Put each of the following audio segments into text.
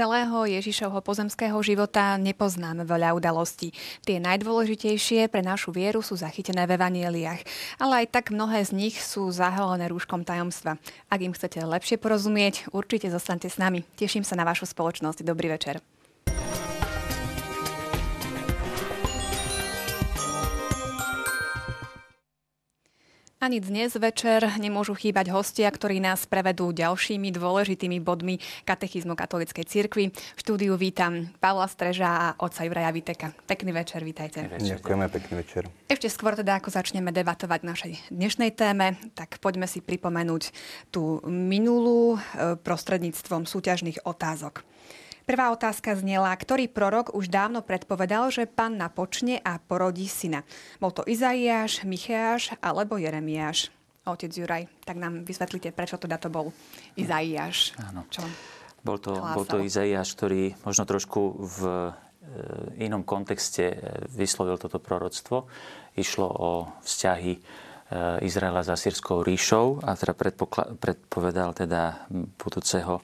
celého Ježišovho pozemského života nepoznáme veľa udalostí. Tie najdôležitejšie pre našu vieru sú zachytené v evanieliach, ale aj tak mnohé z nich sú zahalené rúškom tajomstva. Ak im chcete lepšie porozumieť, určite zostaňte s nami. Teším sa na vašu spoločnosť. Dobrý večer. Ani dnes večer nemôžu chýbať hostia, ktorí nás prevedú ďalšími dôležitými bodmi katechizmu katolíckej cirkvi. Štúdiu vítam Pavla Streža a otca Juraja Viteka. Pekný večer, vítajte. Ďakujeme, pekný večer. Ešte skôr teda, ako začneme debatovať našej dnešnej téme, tak poďme si pripomenúť tú minulú e, prostredníctvom súťažných otázok. Prvá otázka znela, ktorý prorok už dávno predpovedal, že panna počne a porodí syna. Bol to Izaiáš, Micheáš alebo Jeremiáš. Otec Juraj, tak nám vysvetlite, prečo teda to bol Izaiáš. Áno. Čo bol to, bol to Izaiáš, ktorý možno trošku v e, inom kontexte e, vyslovil toto proroctvo. Išlo o vzťahy e, Izraela s Asýrskou ríšou a teda predpovedal teda budúceho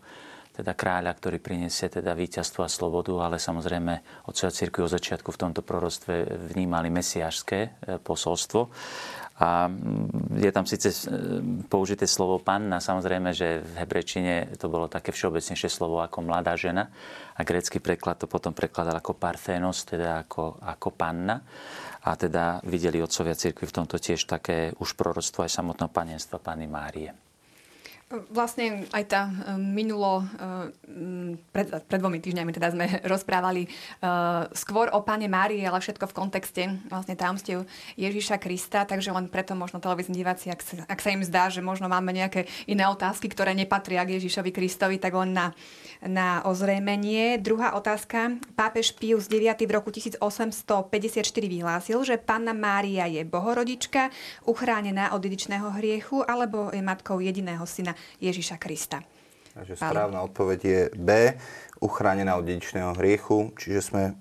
teda kráľa, ktorý prinesie teda víťazstvo a slobodu, ale samozrejme otcovia cirkvi od začiatku v tomto proroctve vnímali mesiašské e, posolstvo. A mm, je tam síce e, použité slovo panna, samozrejme, že v hebrečine to bolo také všeobecnejšie slovo ako mladá žena a grécky preklad to potom prekladal ako parthenos, teda ako, ako panna. A teda videli otcovia cirkvi v tomto tiež také už proroctvo aj samotného panenstva Panny Márie. Vlastne aj tá e, minulo, e, pred, pred dvomi týždňami teda sme rozprávali e, skôr o Pane Márii, ale všetko v kontexte vlastne tajomstiev Ježíša Krista, takže len preto možno televízni diváci, ak sa, ak sa im zdá, že možno máme nejaké iné otázky, ktoré nepatria k Ježíšovi Kristovi, tak len na, na ozrejmenie. Druhá otázka. Pápež Pius IX v roku 1854 vyhlásil, že Panna Mária je bohorodička, uchránená od dedičného hriechu, alebo je matkou jediného syna Ježiša Krista. Takže správna odpoveď je B, uchránená od dedičného hriechu, čiže sme e,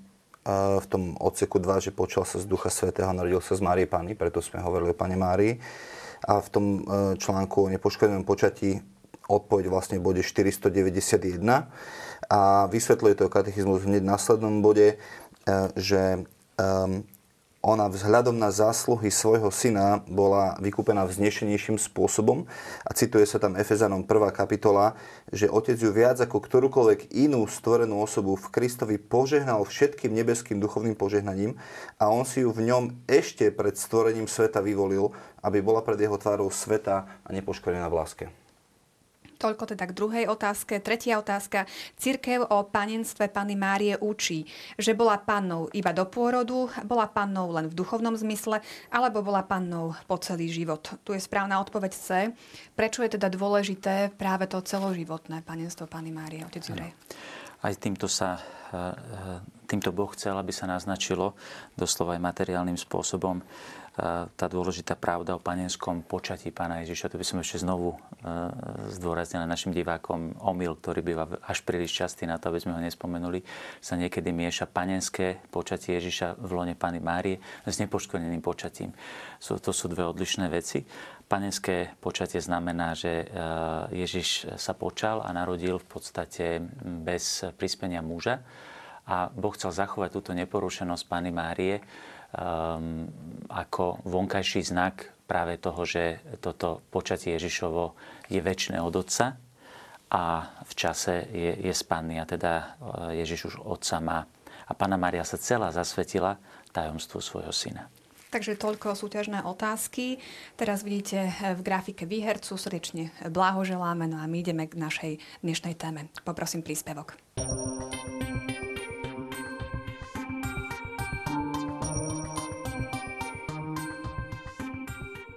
v tom odseku 2, že počal sa z Ducha Svetého, narodil sa z Márie Pány, preto sme hovorili o Pane Márii. A v tom e, článku o nepoškodenom počatí odpoveď vlastne v bode 491 a vysvetľuje to katechizmus hneď v následnom bode, e, že ona vzhľadom na zásluhy svojho syna bola vykúpená vznešenejším spôsobom a cituje sa tam Efezanom 1. kapitola, že otec ju viac ako ktorúkoľvek inú stvorenú osobu v Kristovi požehnal všetkým nebeským duchovným požehnaním a on si ju v ňom ešte pred stvorením sveta vyvolil, aby bola pred jeho tvárou sveta a nepoškodená v láske. Toľko teda k druhej otázke. Tretia otázka. Cirkev o panenstve Pany Márie učí, že bola pannou iba do pôrodu, bola pannou len v duchovnom zmysle, alebo bola pannou po celý život. Tu je správna odpoveď C. Prečo je teda dôležité práve to celoživotné panenstvo Pany Márie, otec Jurej? Aj týmto sa eh, eh, týmto Boh chcel, aby sa naznačilo doslova aj materiálnym spôsobom tá dôležitá pravda o panenskom počatí pána Ježiša. To by som ešte znovu e, zdôraznil našim divákom omyl, ktorý býva až príliš častý na to, aby sme ho nespomenuli, sa niekedy mieša panenské počatie Ježiša v lone Pany Márie s nepoškodeným počatím. To sú dve odlišné veci. Panenské počatie znamená, že e, Ježiš sa počal a narodil v podstate bez prispenia muža a Boh chcel zachovať túto neporušenosť Pany Márie um, ako vonkajší znak práve toho, že toto počatie Ježišovo je väčšie od Otca a v čase je, je spanný a teda uh, Ježiš už Otca má. A Pána Maria sa celá zasvetila tajomstvu svojho syna. Takže toľko súťažné otázky. Teraz vidíte v grafike výhercu, srdečne blahoželáme, no a my ideme k našej dnešnej téme. Poprosím príspevok.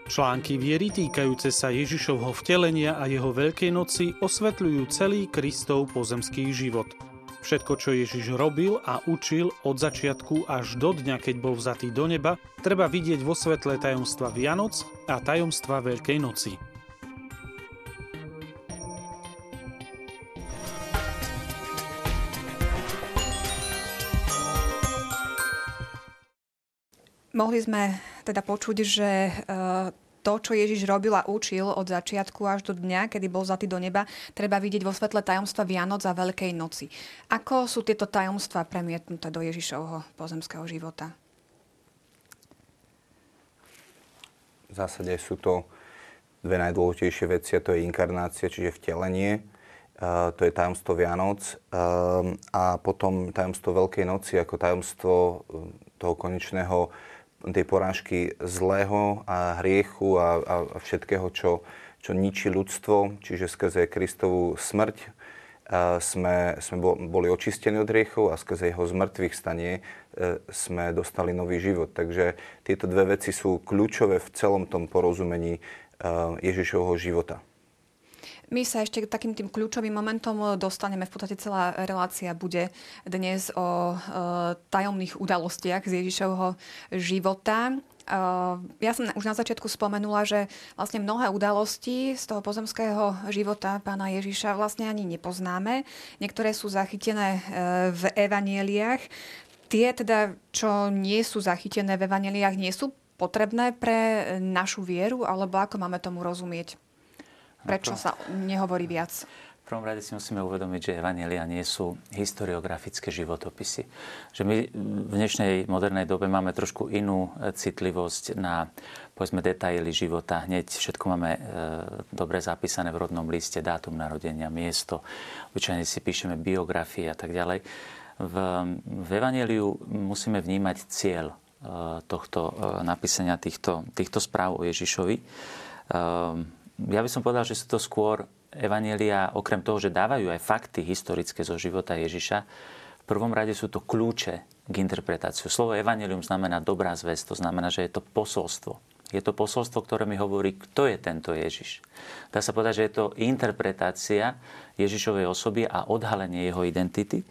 Články viery týkajúce sa Ježišovho vtelenia a jeho Veľkej noci osvetľujú celý Kristov pozemský život. Všetko, čo Ježiš robil a učil od začiatku až do dňa, keď bol vzatý do neba, treba vidieť vo svetle tajomstva Vianoc a tajomstva Veľkej noci. Mohli sme teda počuť, že e, to čo Ježiš robil a učil od začiatku až do dňa, kedy bol zatý do neba, treba vidieť vo svetle tajomstva Vianoc a Veľkej noci. Ako sú tieto tajomstva premietnuté do Ježišovho pozemského života? V zásade sú to dve najdôležitejšie veci, a to je inkarnácia, čiže vtelenie, Uh, to je tajomstvo Vianoc uh, a potom tajomstvo Veľkej noci ako tajomstvo toho konečného tej porážky zlého a hriechu a, a, všetkého, čo, čo ničí ľudstvo, čiže skrze Kristovú smrť sme, sme boli očistení od hriechov a skrze jeho zmrtvých stanie sme dostali nový život. Takže tieto dve veci sú kľúčové v celom tom porozumení Ježišovho života. My sa ešte k takým tým kľúčovým momentom dostaneme. V podstate celá relácia bude dnes o e, tajomných udalostiach z Ježišovho života. Uh, ja som už na začiatku spomenula, že vlastne mnohé udalosti z toho pozemského života pána Ježiša vlastne ani nepoznáme. Niektoré sú zachytené v evanieliach. Tie teda, čo nie sú zachytené v evanieliach, nie sú potrebné pre našu vieru, alebo ako máme tomu rozumieť? Prečo sa nehovorí viac? V prvom rade si musíme uvedomiť, že Evangelia nie sú historiografické životopisy. Že my v dnešnej modernej dobe máme trošku inú e, citlivosť na povedzme detaily života. Hneď všetko máme e, dobre zapísané v rodnom liste, dátum narodenia, miesto. Obyčajne si píšeme biografie a tak ďalej. V, v Evangeliu musíme vnímať cieľ e, tohto e, napísania týchto, týchto správ o Ježišovi. E, ja by som povedal, že sú to skôr evanielia, okrem toho, že dávajú aj fakty historické zo života Ježiša, v prvom rade sú to kľúče k interpretáciu. Slovo evanelium znamená dobrá zväzť, to znamená, že je to posolstvo. Je to posolstvo, ktoré mi hovorí, kto je tento Ježiš. Dá sa povedať, že je to interpretácia Ježišovej osoby a odhalenie jeho identity.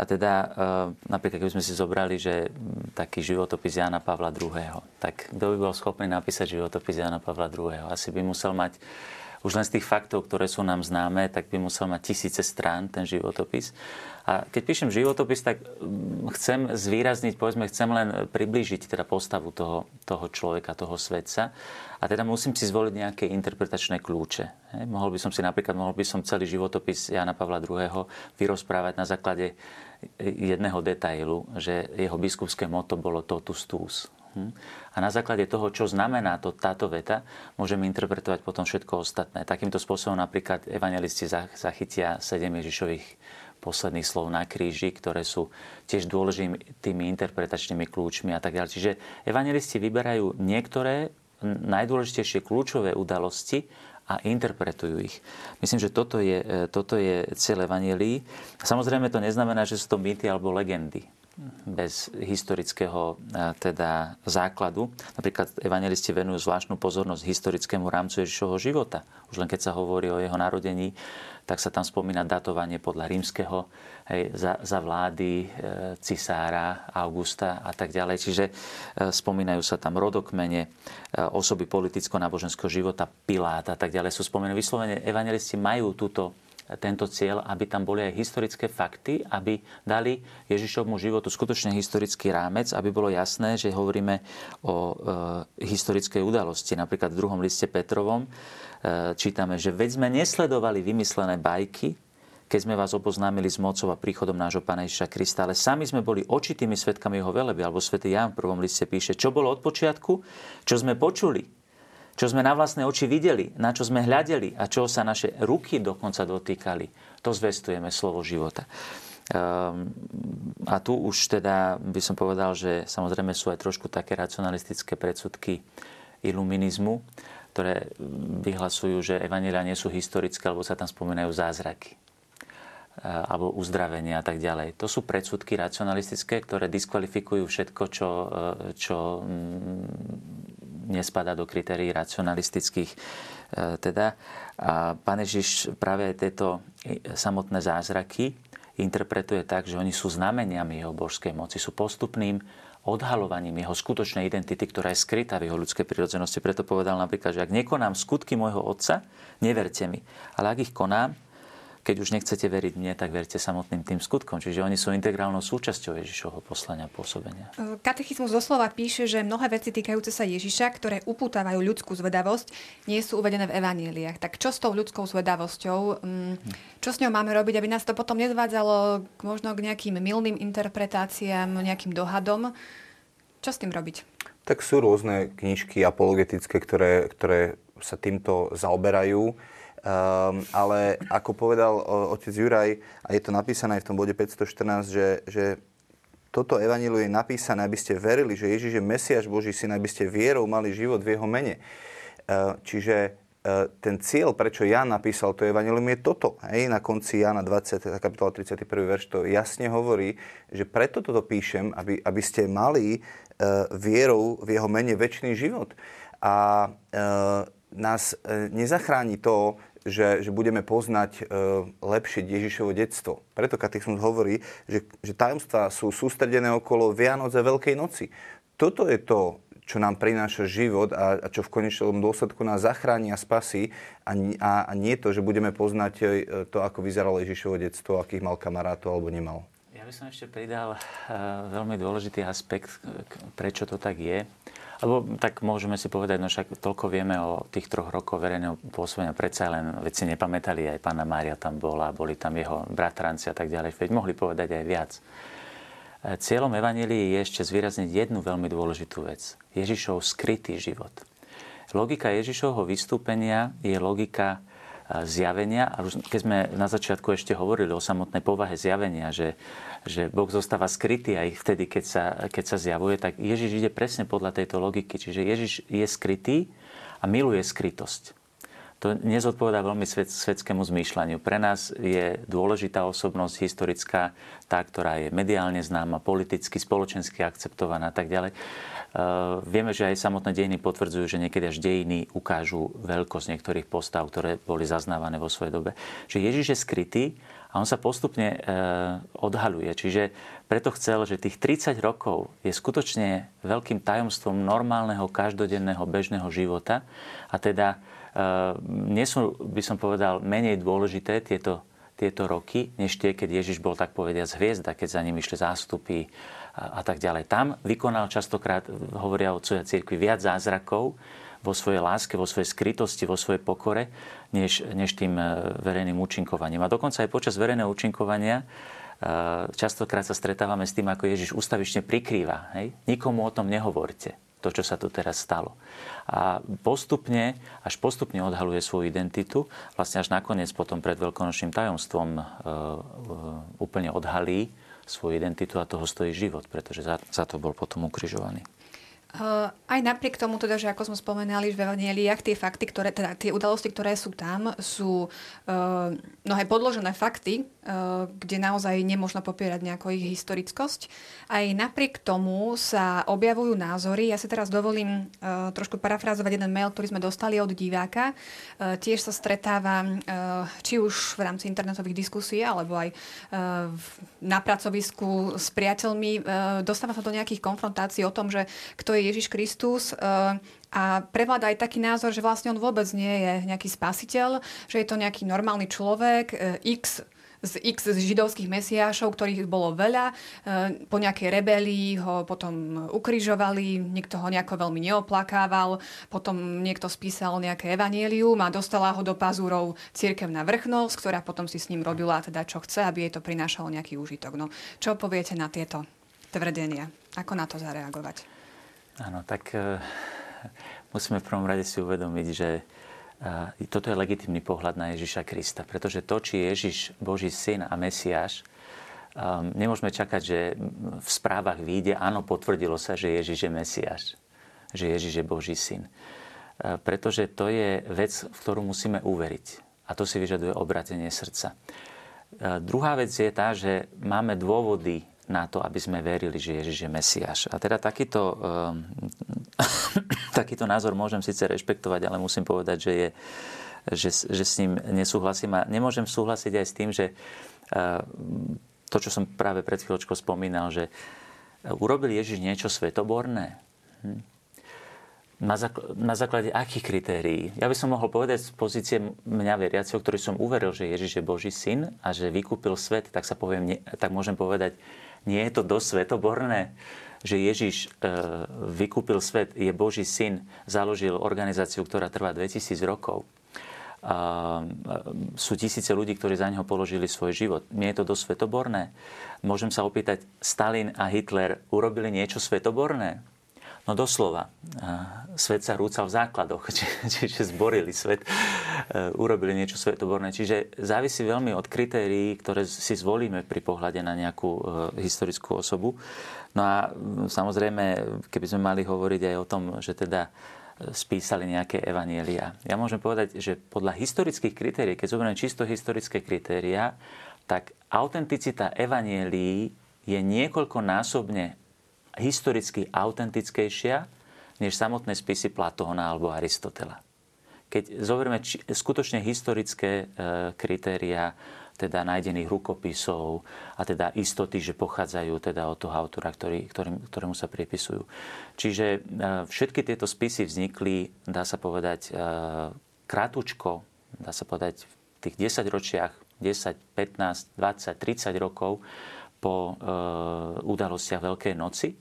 A teda e, napríklad, keby sme si zobrali, že taký životopis Jana Pavla II., tak kto by bol schopný napísať životopis Jana Pavla II.? Asi by musel mať už len z tých faktov, ktoré sú nám známe, tak by musel mať tisíce strán ten životopis. A keď píšem životopis, tak chcem zvýrazniť, povedzme, chcem len priblížiť teda postavu toho, toho človeka, toho svetca. A teda musím si zvoliť nejaké interpretačné kľúče. Hej. Mohol by som si napríklad, mohol by som celý životopis Jana Pavla II. vyrozprávať na základe jedného detailu, že jeho biskupské moto bolo totus tus. Hm? A na základe toho, čo znamená to, táto veta, môžeme interpretovať potom všetko ostatné. Takýmto spôsobom napríklad evangelisti zachytia sedem Ježišových posledných slov na kríži, ktoré sú tiež dôležitými interpretačnými kľúčmi a tak ďalej. Čiže evangelisti vyberajú niektoré najdôležitejšie kľúčové udalosti a interpretujú ich. Myslím, že toto je, e, toto je cieľ Evangelii. Samozrejme to neznamená, že sú to mýty alebo legendy bez historického e, teda základu. Napríklad evangelisti venujú zvláštnu pozornosť historickému rámcu Ježišovho života. Už len keď sa hovorí o jeho narodení, tak sa tam spomína datovanie podľa rímskeho hej, za, za vlády e, cisára Augusta a tak ďalej. Čiže e, spomínajú sa tam rodokmene, e, osoby politicko-náboženského života, Pilát a tak ďalej. Sú spomínané vyslovene, evangelisti majú túto tento cieľ, aby tam boli aj historické fakty, aby dali Ježišovmu životu skutočne historický rámec, aby bolo jasné, že hovoríme o e, historickej udalosti. Napríklad v druhom liste Petrovom E, čítame, že veď sme nesledovali vymyslené bajky, keď sme vás oboznámili s mocou a príchodom nášho Pána Ježiša Krista, ale sami sme boli očitými svetkami jeho veleby, alebo svätý Jan v prvom liste píše, čo bolo od počiatku, čo sme počuli, čo sme na vlastné oči videli, na čo sme hľadeli a čo sa naše ruky dokonca dotýkali. To zvestujeme slovo života. Um, a tu už teda by som povedal, že samozrejme sú aj trošku také racionalistické predsudky iluminizmu, ktoré vyhlasujú, že evanelia nie sú historické, alebo sa tam spomínajú zázraky alebo uzdravenia a tak ďalej. To sú predsudky racionalistické, ktoré diskvalifikujú všetko, čo, e, čo nespada do kritérií racionalistických. E, teda, a pán Ježiš práve tieto samotné zázraky interpretuje tak, že oni sú znameniami jeho božskej moci, sú postupným odhalovaním jeho skutočnej identity, ktorá je skrytá v jeho ľudskej prirodzenosti. Preto povedal napríklad, že ak nekonám skutky môjho otca, neverte mi. Ale ak ich konám, keď už nechcete veriť mne, tak verte samotným tým skutkom. Čiže oni sú integrálnou súčasťou Ježišovho poslania a pôsobenia. E, katechizmus doslova píše, že mnohé veci týkajúce sa Ježiša, ktoré upútavajú ľudskú zvedavosť, nie sú uvedené v evanieliach. Tak čo s tou ľudskou zvedavosťou? Mm, čo s ňou máme robiť, aby nás to potom nezvádzalo možno k nejakým milným interpretáciám, nejakým dohadom? Čo s tým robiť? Tak sú rôzne knižky apologetické, ktoré, ktoré sa týmto zaoberajú. Um, ale ako povedal otec Juraj, a je to napísané aj v tom bode 514, že, že toto evanílium je napísané, aby ste verili, že Ježiš je Mesiaš Boží syn, aby ste vierou mali život v jeho mene. Uh, čiže uh, ten cieľ, prečo Jan napísal to evanílium, je toto. Hej? Na konci Jana 20, kapitola 31. verš to jasne hovorí, že preto toto píšem, aby, aby ste mali vierou v jeho mene väčší život. A nás nezachráni to, že, že budeme poznať e, lepšie Ježišovo detstvo. Preto katechizmus hovorí, že, že tajomstvá sú sústredené okolo Vianoc a Veľkej noci. Toto je to, čo nám prináša život a, a čo v konečnom dôsledku nás zachráni a spasí a, a, a nie to, že budeme poznať e, to, ako vyzeralo Ježišovo detstvo, akých mal kamarátov alebo nemal. Ja by som ešte pridal uh, veľmi dôležitý aspekt, prečo to tak je. Lebo tak môžeme si povedať, no však toľko vieme o tých troch rokoch verejného pôsobenia, predsa len veci nepamätali, aj pána Mária tam bola, boli tam jeho bratranci a tak ďalej, veď mohli povedať aj viac. E, cieľom Evanílii je ešte zvýrazniť jednu veľmi dôležitú vec. Ježišov skrytý život. Logika Ježišovho vystúpenia je logika e, zjavenia. A keď sme na začiatku ešte hovorili o samotnej povahe zjavenia, že že Boh zostáva skrytý aj vtedy, keď sa, keď sa zjavuje, tak Ježiš ide presne podľa tejto logiky. Čiže Ježiš je skrytý a miluje skrytosť. To nezodpovedá veľmi svet, svetskému zmýšľaniu. Pre nás je dôležitá osobnosť historická, tá, ktorá je mediálne známa, politicky, spoločensky akceptovaná a tak ďalej. Uh, vieme, že aj samotné dejiny potvrdzujú, že niekedy až dejiny ukážu veľkosť niektorých postav, ktoré boli zaznávané vo svojej dobe. Že Ježiš je skrytý a on sa postupne e, odhaluje. Čiže preto chcel, že tých 30 rokov je skutočne veľkým tajomstvom normálneho, každodenného, bežného života. A teda e, nie sú, by som povedal, menej dôležité tieto, tieto roky, než tie, keď Ježiš bol, tak povediať, hviezda, keď za ním išli zástupy a, a tak ďalej. Tam vykonal častokrát, hovoria otcovia cirkvi, viac zázrakov, vo svojej láske, vo svojej skrytosti, vo svojej pokore, než, než tým e, verejným účinkovaním. A dokonca aj počas verejného účinkovania e, častokrát sa stretávame s tým, ako Ježiš ustavične prikrýva. Hej? Nikomu o tom nehovorte to, čo sa tu teraz stalo. A postupne, až postupne odhaluje svoju identitu, vlastne až nakoniec potom pred veľkonočným tajomstvom e, úplne odhalí svoju identitu a toho stojí život, pretože za, za to bol potom ukrižovaný. Aj napriek tomu, teda, že ako sme spomenali, že v Evangeliách tie fakty, ktoré, teda tie udalosti, ktoré sú tam, sú uh, mnohé podložené fakty, uh, kde naozaj nemôžno popierať nejakú ich historickosť. Aj napriek tomu sa objavujú názory. Ja si teraz dovolím uh, trošku parafrázovať jeden mail, ktorý sme dostali od diváka. Uh, tiež sa stretáva uh, či už v rámci internetových diskusí, alebo aj uh, v, na pracovisku s priateľmi. Uh, dostáva sa do nejakých konfrontácií o tom, že kto je je Ježiš Kristus eh, a prevláda aj taký názor, že vlastne on vôbec nie je nejaký spasiteľ, že je to nejaký normálny človek, eh, X z x židovských mesiášov, ktorých bolo veľa. Eh, po nejakej rebelii ho potom ukrižovali, niekto ho nejako veľmi neoplakával, potom niekto spísal nejaké evanielium a dostala ho do pazúrov církevná vrchnosť, ktorá potom si s ním robila teda čo chce, aby jej to prinášalo nejaký úžitok. No, čo poviete na tieto tvrdenia? Ako na to zareagovať? Áno, tak e, musíme v prvom rade si uvedomiť, že e, toto je legitimný pohľad na Ježiša Krista, pretože to, či Ježiš Boží syn a Mesiáš, um, nemôžeme čakať, že v správach vyjde, áno, potvrdilo sa, že Ježiš je Mesiáš, že Ježiš je Boží syn. Uh, pretože to je vec, v ktorú musíme uveriť. A to si vyžaduje obratenie srdca. Uh, druhá vec je tá, že máme dôvody na to, aby sme verili, že Ježiš je Mesiáš. A teda takýto, um, takýto názor môžem síce rešpektovať, ale musím povedať, že, je, že, že s ním nesúhlasím. A nemôžem súhlasiť aj s tým, že uh, to, čo som práve pred chvíľočkou spomínal, že urobil Ježiš niečo svetoborné. Hm? na, základe akých kritérií? Ja by som mohol povedať z pozície mňa veriaceho, ktorý som uveril, že Ježiš je Boží syn a že vykúpil svet, tak sa poviem, tak môžem povedať, nie je to dosť svetoborné, že Ježiš e, vykúpil svet, je Boží syn, založil organizáciu, ktorá trvá 2000 rokov. A, sú tisíce ľudí, ktorí za neho položili svoj život. Nie je to dosť svetoborné? Môžem sa opýtať, Stalin a Hitler urobili niečo svetoborné? No doslova, svet sa rúcal v základoch, čiže zborili svet, e, urobili niečo svetoborné. Čiže závisí veľmi od kritérií, ktoré si zvolíme pri pohľade na nejakú e, historickú osobu. No a samozrejme, keby sme mali hovoriť aj o tom, že teda e, spísali nejaké evanielia. Ja môžem povedať, že podľa historických kritérií, keď zoberieme čisto historické kritéria, tak autenticita evanielií je niekoľkonásobne historicky autentickejšia než samotné spisy Platóna alebo Aristotela. Keď zoberieme či, skutočne historické e, kritéria, teda nájdených rukopisov a teda istoty, že pochádzajú teda od toho autora, ktorý, ktorým, ktorému sa pripisujú. Čiže e, všetky tieto spisy vznikli, dá sa povedať, e, krátučko, dá sa povedať, v tých 10 ročiach, 10, 15, 20, 30 rokov po e, udalostiach Veľkej noci.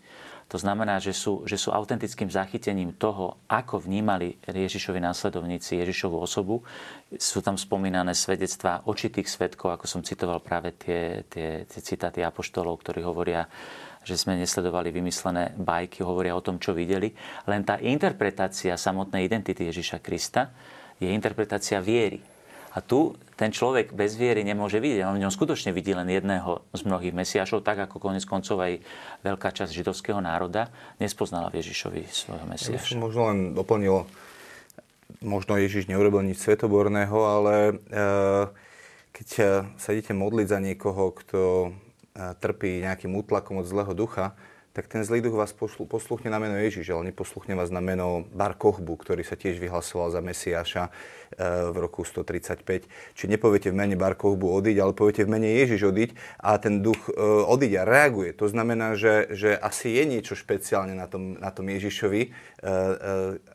To znamená, že sú, že sú autentickým zachytením toho, ako vnímali Ježišovi následovníci Ježišovú osobu. Sú tam spomínané svedectvá očitých svetkov, ako som citoval práve tie, tie, tie citáty apoštolov, ktorí hovoria, že sme nesledovali vymyslené bajky, hovoria o tom, čo videli. Len tá interpretácia samotnej identity Ježiša Krista je interpretácia viery a tu ten človek bez viery nemôže vidieť. On v ňom skutočne vidí len jedného z mnohých mesiašov, tak ako konec koncov aj veľká časť židovského národa nespoznala v Ježišovi svojho mesiaša. Ja možno len doplnil, možno Ježiš neurobil nič svetoborného, ale e, keď sa idete modliť za niekoho, kto e, trpí nejakým útlakom od zlého ducha, tak ten zlý duch vás posluchne na meno Ježiš, ale neposluchne vás na meno Bar Kochbu, ktorý sa tiež vyhlasoval za Mesiáša e, v roku 135. Čiže nepoviete v mene Bar Kochbu odiť, ale poviete v mene Ježiš odiť a ten duch e, odiť a reaguje. To znamená, že, že asi je niečo špeciálne na tom, na tom Ježišovi e,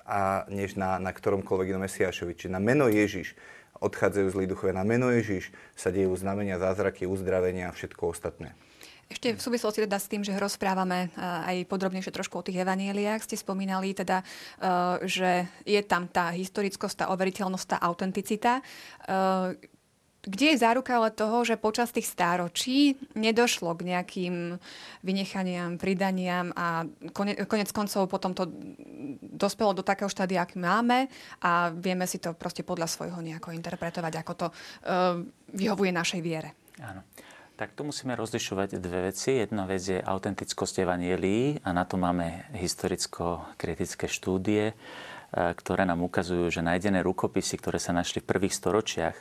a než na, na ktoromkoľvek inom Mesiášovi. Čiže na meno Ježiš odchádzajú zlí duchovia. Na meno Ježiš sa dejú znamenia, zázraky, uzdravenia a všetko ostatné. Ešte v súvislosti teda s tým, že rozprávame eh, aj podrobnejšie trošku o tých evanieliách, ste spomínali teda, eh, že je tam tá historickosť, tá overiteľnosť, tá autenticita. Eh, kde je záruka ale toho, že počas tých stáročí nedošlo k nejakým vynechaniam, pridaniam a konec, koncov potom to dospelo do takého štádia, aký máme a vieme si to proste podľa svojho nejako interpretovať, ako to uh, vyhovuje našej viere. Áno. Tak tu musíme rozlišovať dve veci. Jedna vec je autentickosť evanielí a na to máme historicko-kritické štúdie, e, ktoré nám ukazujú, že nájdené rukopisy, ktoré sa našli v prvých storočiach,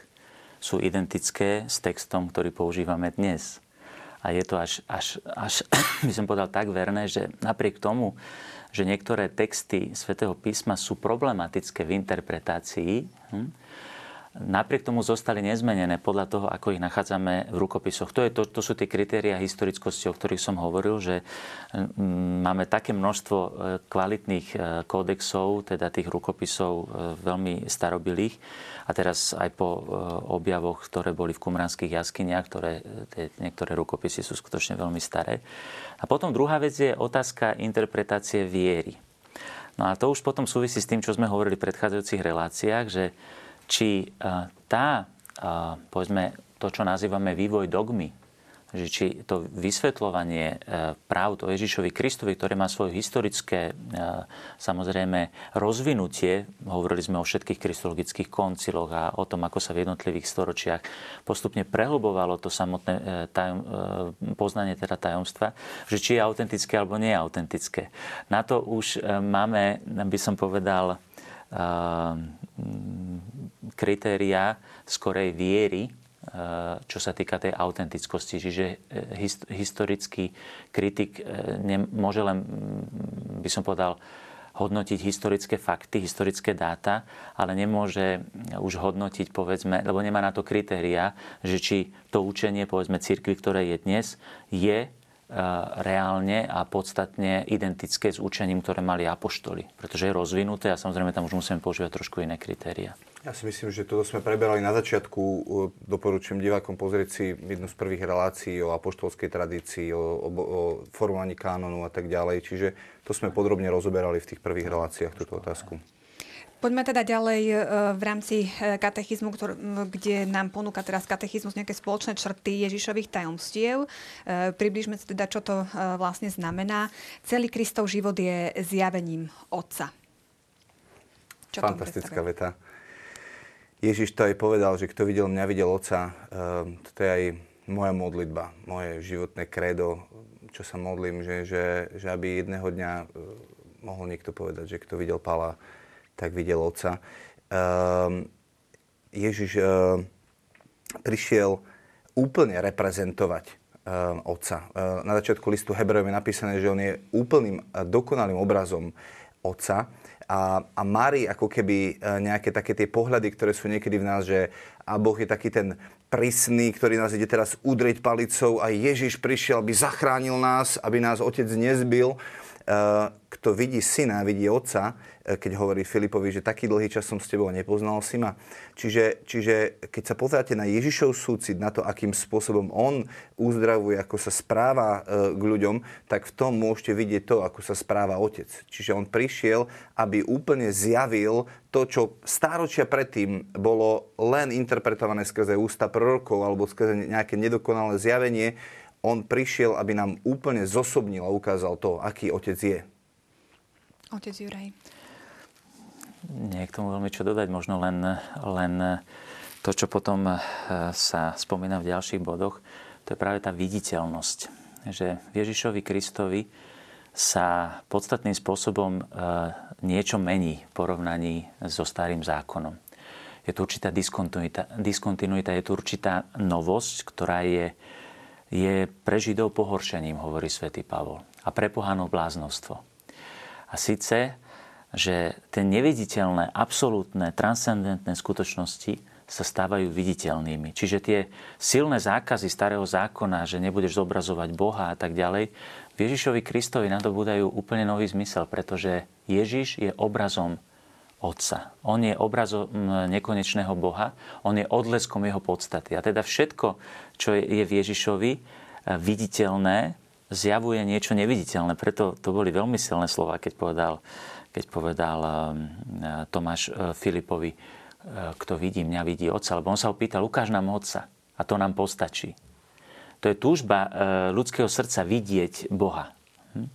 sú identické s textom, ktorý používame dnes. A je to až, až, až by som povedal, tak verné, že napriek tomu, že niektoré texty svätého písma sú problematické v interpretácii, hm, napriek tomu zostali nezmenené podľa toho, ako ich nachádzame v rukopisoch. To, je to, to sú tie kritéria historickosti, o ktorých som hovoril, že mm, máme také množstvo e, kvalitných e, kódexov, teda tých rukopisov e, veľmi starobilých. A teraz aj po objavoch, ktoré boli v kumranských jaskyniach, ktoré, tie, niektoré rukopisy sú skutočne veľmi staré. A potom druhá vec je otázka interpretácie viery. No a to už potom súvisí s tým, čo sme hovorili v predchádzajúcich reláciách, že či tá, povedzme, to, čo nazývame vývoj dogmy, že či to vysvetľovanie e, práv o Ježišovi Kristovi, ktoré má svoje historické samozrejme rozvinutie, hovorili sme o všetkých kristologických konciloch a o tom, ako sa v jednotlivých storočiach postupne prehlbovalo to samotné tajom, poznanie teda tajomstva, že či je autentické alebo nie je autentické. Na to už máme, by som povedal, kritéria skorej viery, čo sa týka tej autentickosti. Čiže e, historický kritik e, môže len, by som povedal, hodnotiť historické fakty, historické dáta, ale nemôže už hodnotiť, povedzme, lebo nemá na to kritéria, že či to učenie, povedzme, cirkvi, ktoré je dnes, je reálne a podstatne identické s učením, ktoré mali apoštoli. Pretože je rozvinuté a samozrejme tam už musíme používať trošku iné kritéria. Ja si myslím, že toto sme preberali na začiatku. Doporučujem divákom pozrieť si jednu z prvých relácií o apoštolskej tradícii, o, o, o formovaní kánonu a tak ďalej. Čiže to sme podrobne rozoberali v tých prvých reláciách túto otázku. Poďme teda ďalej e, v rámci e, katechizmu, kde nám ponúka teraz katechizmus nejaké spoločné črty Ježišových tajomstiev. E, približme si teda, čo to vlastne znamená. Celý Kristov život je zjavením Otca. Čo Fantastická veta. Ježiš to aj povedal, že kto videl mňa, videl Otca. Toto je aj moja modlitba, moje životné kredo, čo sa modlím, že, že, že aby jedného dňa mohol niekto povedať, že kto videl Pala, tak videl Otca. Ehm, Ježiš prišiel úplne reprezentovať Otca. Na začiatku listu Hebrejom je napísané, že on je úplným dokonalým obrazom Otca a, a Mári ako keby nejaké také tie pohľady, ktoré sú niekedy v nás, že a Boh je taký ten prísny, ktorý nás ide teraz udrieť palicou a Ježiš prišiel, aby zachránil nás, aby nás Otec nezbil. Eh, kto vidí syna, vidí otca, eh, keď hovorí Filipovi, že taký dlhý čas som s tebou nepoznal si ma. Čiže, čiže keď sa pozeráte na Ježišov súcit, na to, akým spôsobom on uzdravuje, ako sa správa eh, k ľuďom, tak v tom môžete vidieť to, ako sa správa otec. Čiže on prišiel, aby úplne zjavil to, čo stáročia predtým bolo len interpretované skrze ústa prorokov alebo skrze nejaké nedokonalé zjavenie, on prišiel, aby nám úplne zosobnil a ukázal to, aký otec je. Otec Juraj. Nie k tomu veľmi čo dodať, možno len, len to, čo potom eh, sa spomína v ďalších bodoch, to je práve tá viditeľnosť. Že Ježišovi Kristovi sa podstatným spôsobom eh, niečo mení v porovnaní so starým zákonom. Je tu určitá diskontinuita, diskontinuita je tu určitá novosť, ktorá je je pre Židov pohoršením, hovorí svätý Pavol, a pre pohanov bláznostvo. A síce, že tie neviditeľné, absolútne, transcendentné skutočnosti sa stávajú viditeľnými. Čiže tie silné zákazy starého zákona, že nebudeš zobrazovať Boha a tak ďalej, v Ježišovi Kristovi nadobúdajú úplne nový zmysel, pretože Ježiš je obrazom Otca. On je obrazom nekonečného Boha, on je odleskom jeho podstaty. A teda všetko, čo je v Ježišovi e, viditeľné, zjavuje niečo neviditeľné. Preto to boli veľmi silné slova, keď povedal, keď povedal e, Tomáš e, Filipovi, kto vidí mňa, vidí Otca. Lebo on sa opýtal, ukáž nám Otca a to nám postačí. To je túžba ľudského srdca vidieť Boha. Hm?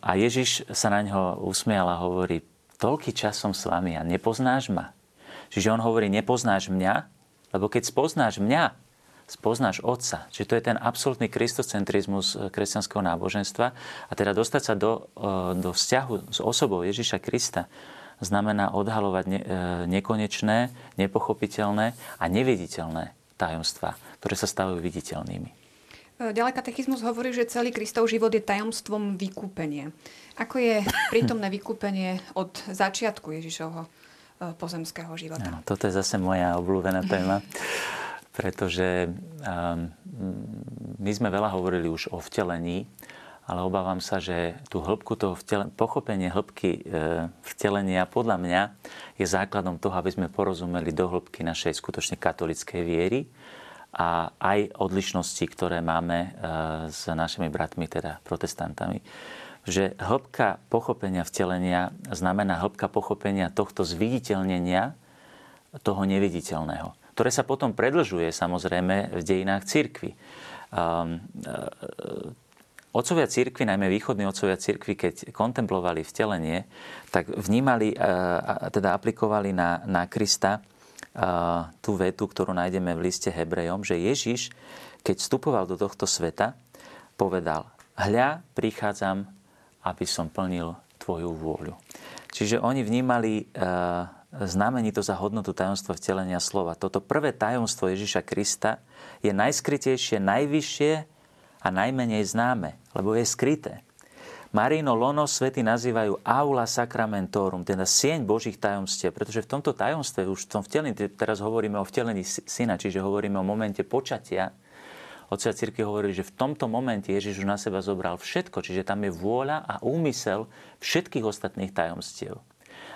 A Ježiš sa na ňo usmial a hovorí, toľký čas som s vami a nepoznáš ma. Čiže on hovorí, nepoznáš mňa, lebo keď spoznáš mňa, spoznáš Otca. Čiže to je ten absolútny kristocentrizmus eh, kresťanského náboženstva. A teda dostať sa do, eh, do vzťahu s osobou Ježiša Krista znamená odhalovať ne, eh, nekonečné, nepochopiteľné a neviditeľné tajomstvá, ktoré sa stavujú viditeľnými. Ďalej katechizmus hovorí, že celý Kristov život je tajomstvom vykúpenia. Ako je prítomné vykúpenie od začiatku Ježišovho e, pozemského života? No, toto je zase moja obľúbená téma, pretože um, my sme veľa hovorili už o vtelení, ale obávam sa, že tú hĺbku toho vtele, pochopenie hĺbky e, vtelenia podľa mňa je základom toho, aby sme porozumeli do hĺbky našej skutočne katolickej viery a aj odlišnosti, ktoré máme e, s našimi bratmi, teda protestantami. Že hĺbka pochopenia vtelenia znamená hĺbka pochopenia tohto zviditeľnenia toho neviditeľného, ktoré sa potom predlžuje samozrejme v dejinách církvy. Um, Otcovia církvy, najmä východní otcovia církvy, keď kontemplovali vtelenie, tak vnímali, teda aplikovali na, na Krista tú vetu, ktorú nájdeme v liste Hebrejom, že Ježiš, keď vstupoval do tohto sveta, povedal, hľa, prichádzam, aby som plnil tvoju vôľu. Čiže oni vnímali znamenito za hodnotu tajomstva vtelenia slova. Toto prvé tajomstvo Ježiša Krista je najskrytejšie, najvyššie a najmenej známe, lebo je skryté. Marino lono svety nazývajú aula sacramentorum, teda sieň Božích tajomstiev, pretože v tomto tajomstve, už v tom vtelení, teraz hovoríme o vtelení syna, čiže hovoríme o momente počatia, Otcovia cirkvi hovorili, že v tomto momente Ježiš už na seba zobral všetko, čiže tam je vôľa a úmysel všetkých ostatných tajomstiev.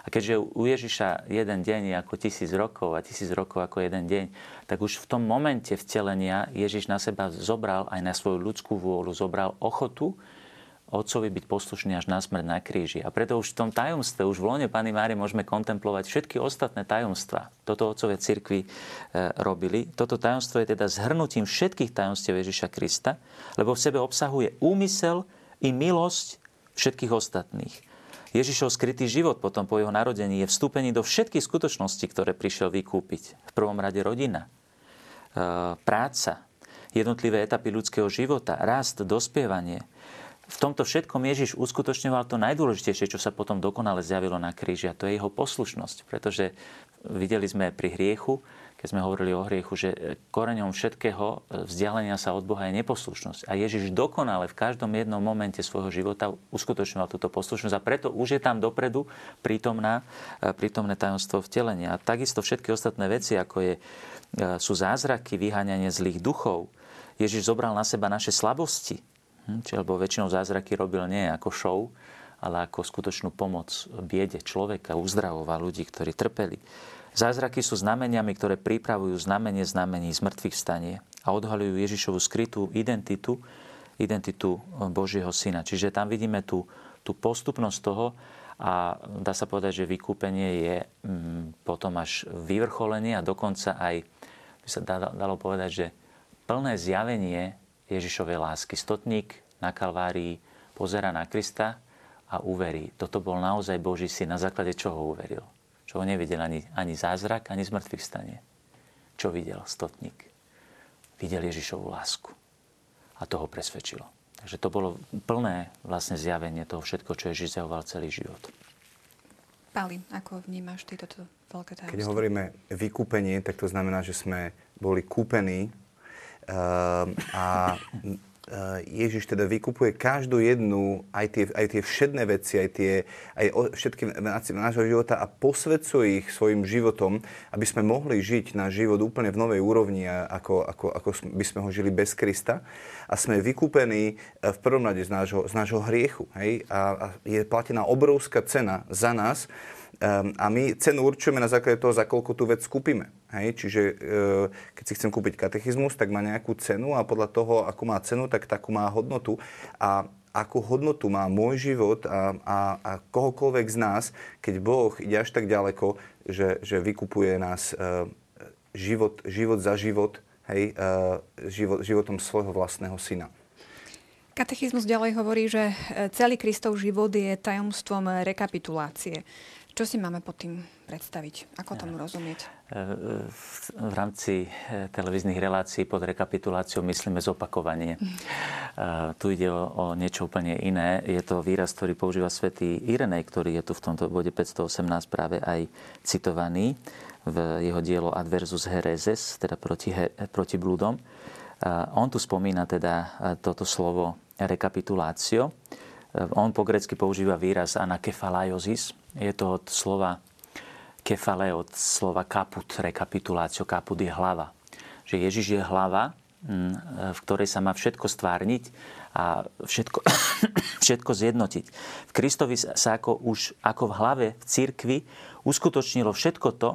A keďže u Ježiša jeden deň je ako tisíc rokov a tisíc rokov ako jeden deň, tak už v tom momente vtelenia Ježiš na seba zobral aj na svoju ľudskú vôľu, zobral ochotu Otcovi byť poslušný až na smrť na kríži. A preto už v tom tajomstve, už v lone Pany Márie môžeme kontemplovať všetky ostatné tajomstva. Toto otcové cirkvi e, robili. Toto tajomstvo je teda zhrnutím všetkých tajomstiev Ježiša Krista, lebo v sebe obsahuje úmysel i milosť všetkých ostatných. Ježišov skrytý život potom po jeho narodení je vstúpený do všetkých skutočností, ktoré prišiel vykúpiť. V prvom rade rodina, e, práca, jednotlivé etapy ľudského života, rast, dospievanie. V tomto všetkom Ježiš uskutočňoval to najdôležitejšie, čo sa potom dokonale zjavilo na kríži a to je jeho poslušnosť. Pretože videli sme pri hriechu, keď sme hovorili o hriechu, že koreňom všetkého vzdialenia sa od Boha je neposlušnosť. A Ježiš dokonale v každom jednom momente svojho života uskutočňoval túto poslušnosť a preto už je tam dopredu prítomná, e, prítomné tajomstvo vtelenia. A takisto všetky ostatné veci, ako je, e, sú zázraky, vyháňanie zlých duchov. Ježiš zobral na seba naše slabosti, hm, či alebo väčšinou zázraky robil nie ako show, ale ako skutočnú pomoc biede človeka, uzdravoval ľudí, ktorí trpeli. Zázraky sú znameniami, ktoré pripravujú znamenie znamení zmrtvých stanie a odhalujú Ježišovu skrytú identitu, identitu Božieho syna. Čiže tam vidíme tú, tú postupnosť toho a dá sa povedať, že vykúpenie je mm, potom až vyvrcholenie a dokonca aj, by sa dalo povedať, že plné zjavenie Ježišovej lásky. Stotník na Kalvárii pozera na Krista a uverí. Toto bol naozaj Boží syn, na základe čoho uveril čo ho nevidel ani, ani zázrak, ani zmrtvých stane. Čo videl stotník? Videl Ježišovu lásku. A to ho presvedčilo. Takže to bolo plné vlastne zjavenie toho všetko, čo Ježiš zjavoval celý život. Pali, ako vnímaš ty toto veľké tajomstvo? Keď hovoríme vykúpenie, tak to znamená, že sme boli kúpení a Eh, Ježiš teda vykupuje každú jednu, aj tie, aj tie všedné veci, aj, tie, aj všetky nášho života a posvedcuje ich svojim životom, aby sme mohli žiť náš život úplne v novej úrovni, ako, ako, ako by sme ho žili bez Krista. A sme vykúpení eh, v prvom rade z nášho, z nášho hriechu. Hej? A, a je platená obrovská cena za nás, Um, a my cenu určujeme na základe toho, za koľko tú vec kúpime. Hej? Čiže uh, keď si chcem kúpiť katechizmus, tak má nejakú cenu a podľa toho, akú má cenu, tak takú má hodnotu. A akú hodnotu má môj život a, a, a kohokoľvek z nás, keď Boh ide až tak ďaleko, že, že vykupuje nás uh, život, život za život, hej, uh, život, životom svojho vlastného syna. Katechizmus ďalej hovorí, že celý Kristov život je tajomstvom rekapitulácie. Čo si máme pod tým predstaviť? Ako tomu rozumieť? E, v rámci e, televíznych relácií pod rekapituláciou myslíme zopakovanie. Mm. Tu ide o, o niečo úplne iné. Je to výraz, ktorý používa svätý Irenej, ktorý je tu v tomto bode 518 práve aj citovaný v jeho dielo Adversus Hereses, teda proti, he, proti blúdom. On tu spomína teda toto slovo rekapitulácio. On po grecky používa výraz anakefalaiosis, je to od slova kefale, od slova kaput, rekapitulácio. Kaput je hlava. Že Ježiš je hlava, mm, v ktorej sa má všetko stvárniť a všetko, všetko zjednotiť. V Kristovi sa ako už ako v hlave v cirkvi uskutočnilo všetko to,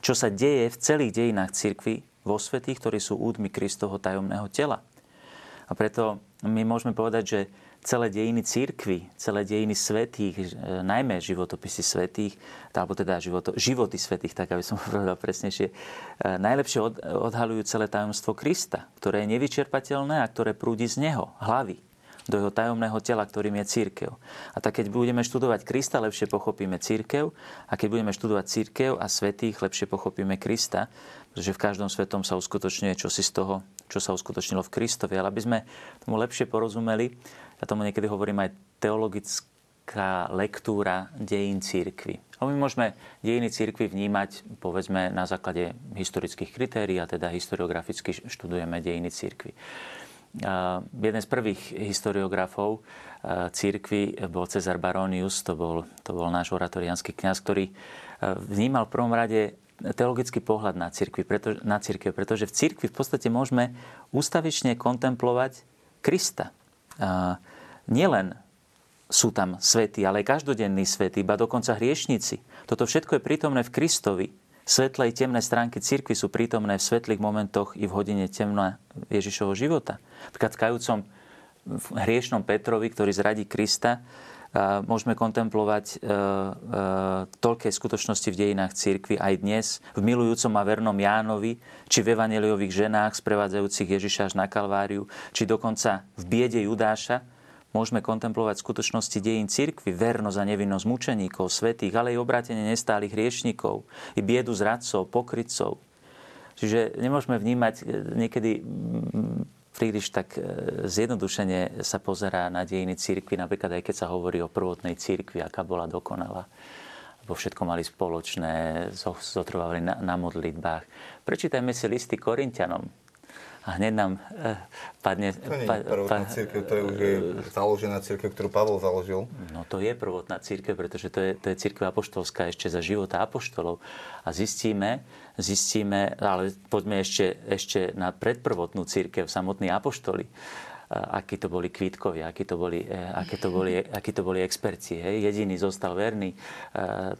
čo sa deje v celých dejinách cirkvi vo svetých, ktorí sú údmi Kristovho tajomného tela. A preto my môžeme povedať, že celé dejiny církvy, celé dejiny svetých, e, najmä životopisy svetých, alebo teda životo, životy svetých, tak aby som povedal presnejšie, e, najlepšie od, odhalujú celé tajomstvo Krista, ktoré je nevyčerpateľné a ktoré prúdi z Neho, hlavy, do jeho tajomného tela, ktorým je církev. A tak keď budeme študovať Krista, lepšie pochopíme církev a keď budeme študovať církev a svetých, lepšie pochopíme Krista, pretože v každom svetom sa uskutočňuje čosi z toho, čo sa uskutočnilo v Kristovi. Ale aby sme tomu lepšie porozumeli, ja tomu niekedy hovorím aj teologická lektúra dejín církvy. No my môžeme dejiny církvy vnímať, povedzme, na základe historických kritérií, a teda historiograficky študujeme dejiny církvy. Uh, jeden z prvých historiografov uh, církvy bol Cezar Baronius, to bol, to bol náš oratorianský kňaz, ktorý uh, vnímal v prvom rade teologický pohľad na církev, preto, na církev, pretože v církvi v podstate môžeme ústavične kontemplovať Krista. A nielen sú tam svety, ale aj každodenní svety, iba dokonca hriešnici. Toto všetko je prítomné v Kristovi. Svetlé i temné stránky cirkvi sú prítomné v svetlých momentoch i v hodine temna Ježišovho života. Napríklad v kajúcom hriešnom Petrovi, ktorý zradí Krista, môžeme kontemplovať e, e, toľké skutočnosti v dejinách církvy aj dnes, v milujúcom a vernom Jánovi, či v evaneliových ženách sprevádzajúcich Ježiša až na Kalváriu, či dokonca v biede Judáša, môžeme kontemplovať skutočnosti dejín cirkvy, vernosť a nevinnosť mučeníkov, svetých, ale aj obrátenie nestálych hriešnikov, i biedu zradcov, pokrytcov. Čiže nemôžeme vnímať e, niekedy príliš tak e, zjednodušene sa pozerá na dejiny církvy, napríklad aj keď sa hovorí o prvotnej církvi, aká bola dokonalá vo všetko mali spoločné, zotrvali na, na modlitbách. Prečítajme si listy Korintianom a hneď nám uh, padne... To nie je prvotná pa, církev, to je už je založená církev, ktorú Pavol založil. No to je prvotná církev, pretože to je, to je církev apoštolská ešte za života apoštolov. A zistíme, zistíme, ale poďme ešte, ešte na predprvotnú církev, samotní apoštoli akí to boli kvítkovia, akí to boli, e, akí to boli, akí to boli experti. Hej. Jediný zostal verný e,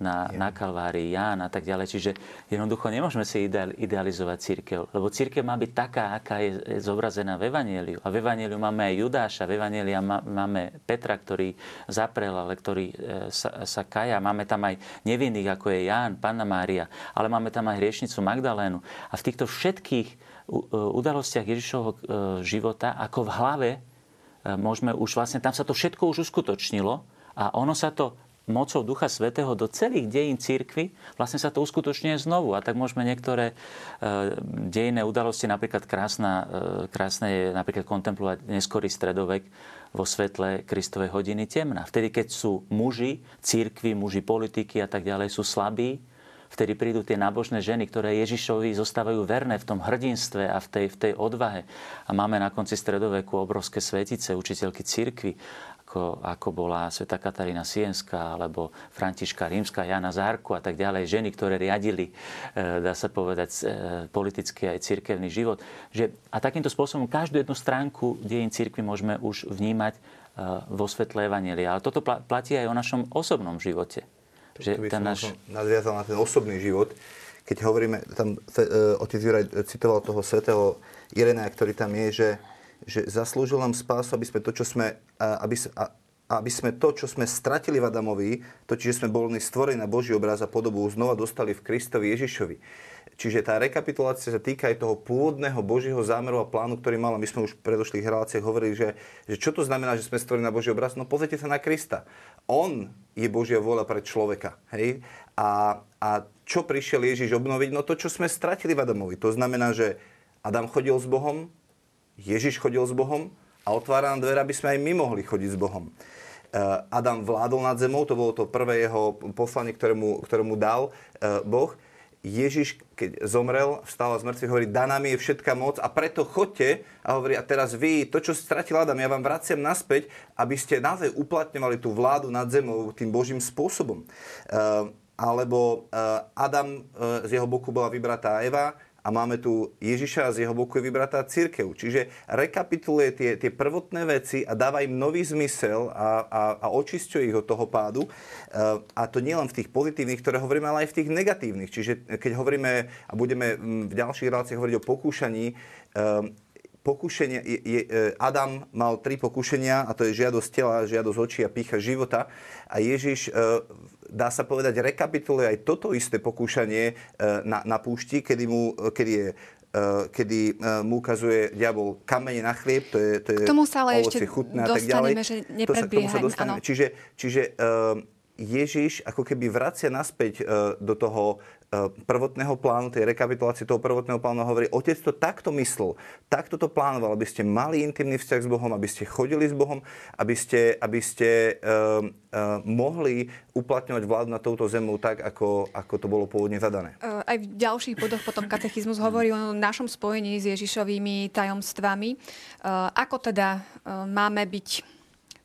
na, na Kalvárii, Ján a tak ďalej. Čiže jednoducho nemôžeme si idealizovať církev, lebo církev má byť taká, aká je zobrazená v Evangeliu. A v Evangeliu máme aj Judáša, v Evangeliu máme Petra, ktorý zaprel, ale ktorý e, sa, sa kaja. Máme tam aj nevinných, ako je Ján, Panna Mária, ale máme tam aj hriešnicu Magdalénu. A v týchto všetkých udalostiach Ježišovho e, života, ako v hlave, e, môžeme už vlastne, tam sa to všetko už uskutočnilo a ono sa to mocou Ducha Svetého do celých dejín církvy, vlastne sa to uskutočňuje znovu. A tak môžeme niektoré dejinné udalosti, napríklad krásna, krásne je napríklad kontemplovať neskorý stredovek vo svetle Kristovej hodiny temna. Vtedy, keď sú muži, církvy, muži politiky a tak ďalej, sú slabí, vtedy prídu tie nábožné ženy, ktoré Ježišovi zostávajú verné v tom hrdinstve a v tej, v tej odvahe. A máme na konci stredoveku obrovské svetice, učiteľky cirkvy, ako, ako bola sveta Katarína Sienská, alebo Františka Rímska, Jana Zárku a tak ďalej. Ženy, ktoré riadili, e, dá sa povedať, e, politický aj cirkevný život. Že, a takýmto spôsobom každú jednu stránku dejín cirkvi môžeme už vnímať e, vo svetle Evanielia. Ale toto platí aj o našom osobnom živote že by ten náš... nadviazal na ten osobný život. Keď hovoríme, tam uh, otec Juraj citoval toho svetého Irenea, ktorý tam je, že, že zaslúžil nám spásu, aby sme to, čo sme, aby, aby sme to, čo sme stratili v Adamovi, to, čiže sme boli stvorení na Boží obraz a podobu, znova dostali v Kristovi Ježišovi. Čiže tá rekapitulácia sa týka aj toho pôvodného Božieho zámeru a plánu, ktorý mal. My sme už v predošlých reláciách hovorili, že, že čo to znamená, že sme stvorení na Boží obraz? No pozrite sa na Krista. On je Božia vôľa pre človeka. Hej? A, a čo prišiel Ježiš obnoviť? No to, čo sme stratili v Adamovi. To znamená, že Adam chodil s Bohom, Ježiš chodil s Bohom a otvára nám dvere, aby sme aj my mohli chodiť s Bohom. Eh, Adam vládol nad zemou, to bolo to prvé jeho poslanie, ktorému, ktorému dal eh, Boh. Ježiš, keď zomrel, vstal z mŕtvych, hovorí, daná mi je všetká moc a preto chodte a hovorí, a teraz vy, to, čo stratil Adam, ja vám vraciam naspäť, aby ste naozaj uplatňovali tú vládu nad zemou tým Božím spôsobom. Uh, alebo uh, Adam, uh, z jeho boku bola vybratá Eva, a máme tu Ježiša a z jeho boku je vybratá církev. Čiže rekapituluje tie, tie prvotné veci a dáva im nový zmysel a, a, a očisťuje ich od toho pádu. Uh, a to nie len v tých pozitívnych, ktoré hovoríme, ale aj v tých negatívnych. Čiže keď hovoríme a budeme v ďalších reláciách hovoriť o pokúšaní, uh, pokušenia, je, je, Adam mal tri pokušenia a to je žiadosť tela, žiadosť očí a pícha života. A Ježiš dá sa povedať, rekapituluje aj toto isté pokúšanie e, na, na púšti, kedy, mu, kedy je e, kedy e, mu ukazuje diabol kamene na chlieb, to je, to je tomu sa ale ešte chutné a tak ďalej. že to sa, k tomu sa dostaneme. Čiže, čiže Ježiš ako keby vracia naspäť do toho prvotného plánu, tej rekapitulácie toho prvotného plánu hovorí, otec to takto myslel, takto to plánoval, aby ste mali intimný vzťah s Bohom, aby ste chodili s Bohom, aby ste, aby ste uh, uh, mohli uplatňovať vládu na touto zemu tak, ako, ako to bolo pôvodne zadané. Aj v ďalších bodoch potom katechizmus hovorí o našom spojení s Ježišovými tajomstvami. Ako teda máme byť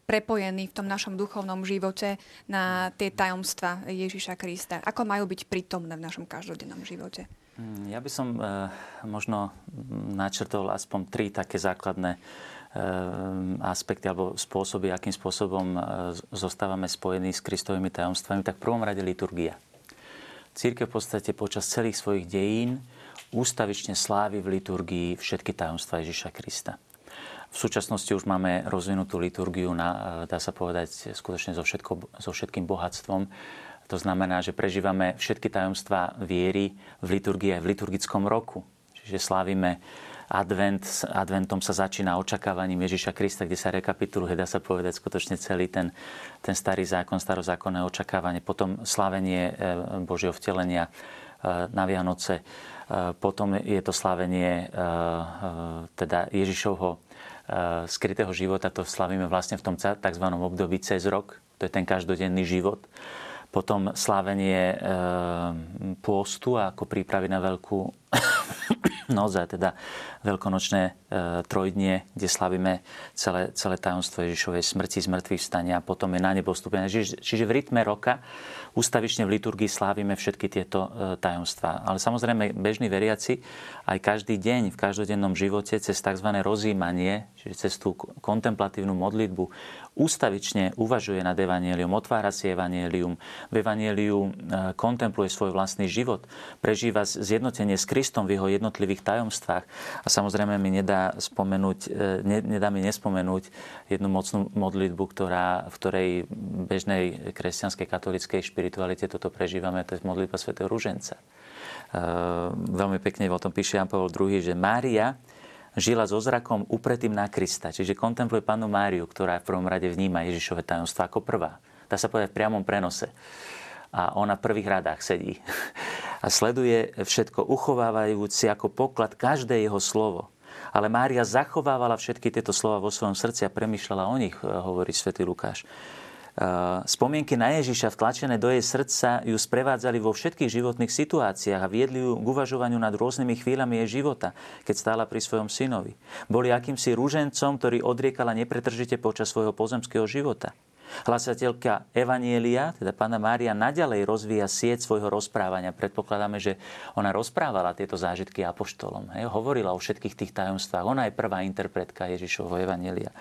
prepojení v tom našom duchovnom živote na tie tajomstva Ježiša Krista? Ako majú byť prítomné v našom každodennom živote? Hmm, ja by som e, možno načrtol aspoň tri také základné e, aspekty alebo spôsoby, akým spôsobom e, zostávame spojení s Kristovými tajomstvami. Tak v prvom rade liturgia. Církev v podstate počas celých svojich dejín ústavične slávi v liturgii všetky tajomstvá Ježiša Krista. V súčasnosti už máme rozvinutú liturgiu, na, dá sa povedať, skutočne so, všetko, so všetkým bohatstvom. To znamená, že prežívame všetky tajomstvá viery v liturgii aj v liturgickom roku. Čiže slávime advent, s adventom sa začína očakávaním Ježiša Krista, kde sa rekapituluje, dá sa povedať, skutočne celý ten, ten starý zákon, starozákonné očakávanie. Potom slávenie e, Božieho vtelenia e, na Vianoce. Potom je to slávenie teda Ježišovho skrytého života. To slavíme vlastne v tom tzv. období cez rok. To je ten každodenný život. Potom slávenie pôstu ako prípravy na veľkú noc, teda veľkonočné e, trojdnie, kde slavíme celé, celé tajomstvo Ježišovej smrti, zmrtvých vstania a potom je na nebo vstúpenie. Čiže, čiže v rytme roka ústavične v liturgii slávime všetky tieto e, tajomstvá. Ale samozrejme bežní veriaci aj každý deň v každodennom živote cez tzv. rozímanie, čiže cez tú kontemplatívnu modlitbu, ústavične uvažuje nad Evangelium, otvára si Evangelium, v Evangeliu e, kontempluje svoj vlastný život, prežíva zjednotenie s Kristom v jeho jednotlivých tajomstvách. A samozrejme mi nedá, spomenúť, e, nedá mi nespomenúť jednu mocnú modlitbu, ktorá, v ktorej bežnej kresťanskej katolíckej špiritualite toto prežívame, to je modlitba svätého Rúženca. E, veľmi pekne o tom píše Jan Pavel II, že Mária žila so zrakom upretým na Krista. Čiže kontempluje panu Máriu, ktorá v prvom rade vníma Ježišové tajomstvo ako prvá. Dá sa povedať v priamom prenose. A ona v prvých radách sedí. A sleduje všetko, uchovávajúci ako poklad každé jeho slovo. Ale Mária zachovávala všetky tieto slova vo svojom srdci a premyšľala o nich, hovorí svätý Lukáš. Eh, spomienky na Ježiša vtlačené do jej srdca ju sprevádzali vo všetkých životných situáciách a viedli ju k uvažovaniu nad rôznymi chvíľami jej života, keď stála pri svojom synovi. Boli akýmsi rúžencom, ktorý odriekala nepretržite počas svojho pozemského života. Hlasateľka Evanielia, teda pána Mária, naďalej rozvíja sieť svojho rozprávania. Predpokladáme, že ona rozprávala tieto zážitky apoštolom. Hej? Hovorila o všetkých tých tajomstvách. Ona je prvá interpretka Ježišovho Evanielia.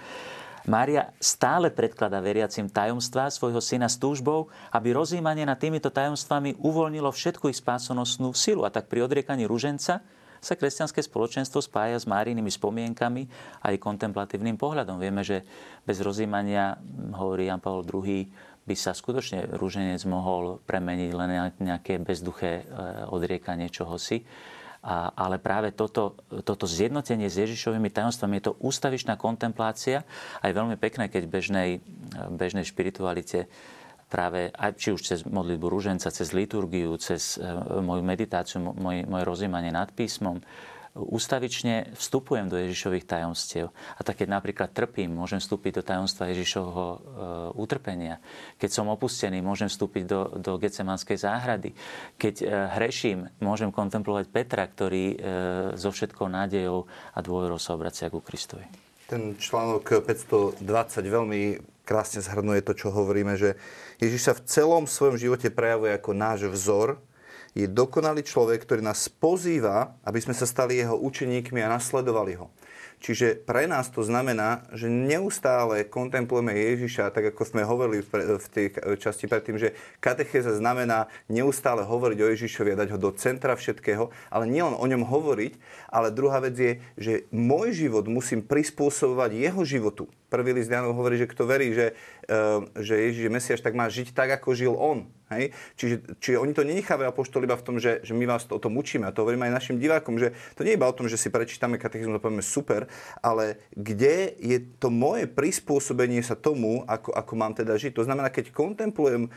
Mária stále predkladá veriacim tajomstvá svojho syna s túžbou, aby rozímanie nad týmito tajomstvami uvoľnilo všetku ich spásonosnú silu. A tak pri odriekaní ruženca sa kresťanské spoločenstvo spája s Márinými spomienkami a aj kontemplatívnym pohľadom. Vieme, že bez rozímania, hovorí Jan Pavel II, by sa skutočne rúženec mohol premeniť len na nejaké bezduché e, odriekanie čohosi. A, ale práve toto, toto zjednotenie s Ježišovými tajomstvami je to ústavičná kontemplácia a je veľmi pekné, keď bežnej, bežnej špiritualite práve aj či už cez modlitbu rúženca, cez liturgiu, cez e, moju meditáciu, moje, moje rozímanie nad písmom, ústavične vstupujem do Ježišových tajomstiev. A tak keď napríklad trpím, môžem vstúpiť do tajomstva Ježišovho e, utrpenia. Keď som opustený, môžem vstúpiť do, do Gecemanskej záhrady. Keď e, hreším, môžem kontemplovať Petra, ktorý e, so všetkou nádejou a dôverou sa obracia ku Kristovi. Ten článok 520 veľmi krásne zhrnuje to, čo hovoríme, že Ježiš sa v celom svojom živote prejavuje ako náš vzor, je dokonalý človek, ktorý nás pozýva, aby sme sa stali jeho učeníkmi a nasledovali ho. Čiže pre nás to znamená, že neustále kontemplujeme Ježiša, tak ako sme hovorili v tej časti predtým, že katechéza znamená neustále hovoriť o Ježišovi a dať ho do centra všetkého, ale nielen o ňom hovoriť, ale druhá vec je, že môj život musím prispôsobovať jeho životu. Prvý list Janov hovorí, že kto verí, že, eh, že Ježiš je Mesiaš, tak má žiť tak, ako žil on. Hej? Čiže, čiže oni to nenechávajú apoštol iba v tom, že, že my vás to, o tom učíme. A to hovorím aj našim divákom, že to nie je iba o tom, že si prečítame katechizmus a povieme super, ale kde je to moje prispôsobenie sa tomu, ako, ako mám teda žiť. To znamená, keď kontemplujem e,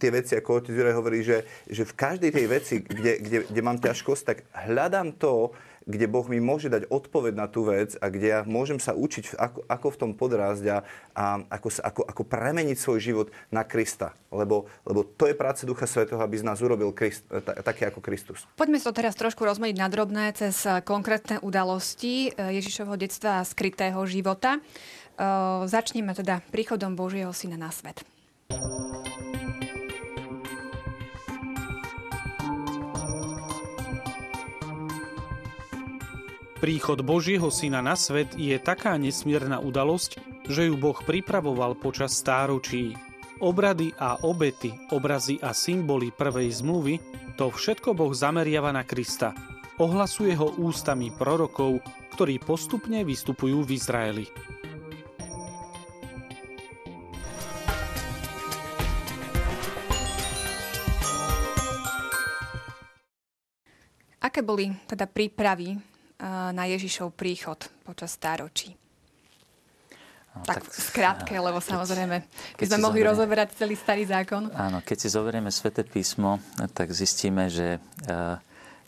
tie veci, ako otec Juraj hovorí, že, že v každej tej veci, kde, kde, kde mám ťažkosť, tak hľadám to, kde Boh mi môže dať odpoveď na tú vec a kde ja môžem sa učiť, ako, ako v tom podrásť a, a ako, ako, ako premeniť svoj život na Krista. Lebo, lebo to je práca Ducha Svetého, aby z nás urobil Krist, taký ako Kristus. Poďme sa to teraz trošku rozmeniť na drobné cez konkrétne udalosti eh, Ježišovho detstva a skrytého života. Uh, začneme teda príchodom Božieho Syna na svet. Príchod Božieho syna na svet je taká nesmierna udalosť, že ju Boh pripravoval počas stáročí. Obrady a obety, obrazy a symboly prvej zmluvy, to všetko Boh zameriava na Krista. Ohlasuje ho ústami prorokov, ktorí postupne vystupujú v Izraeli. Aké boli teda prípravy na Ježišov príchod počas stáročí. No, tak, tak skrátke, lebo samozrejme, keď sme mohli zoberieme, rozoberať celý starý zákon. Áno, keď si zoberieme Svete písmo, tak zistíme, že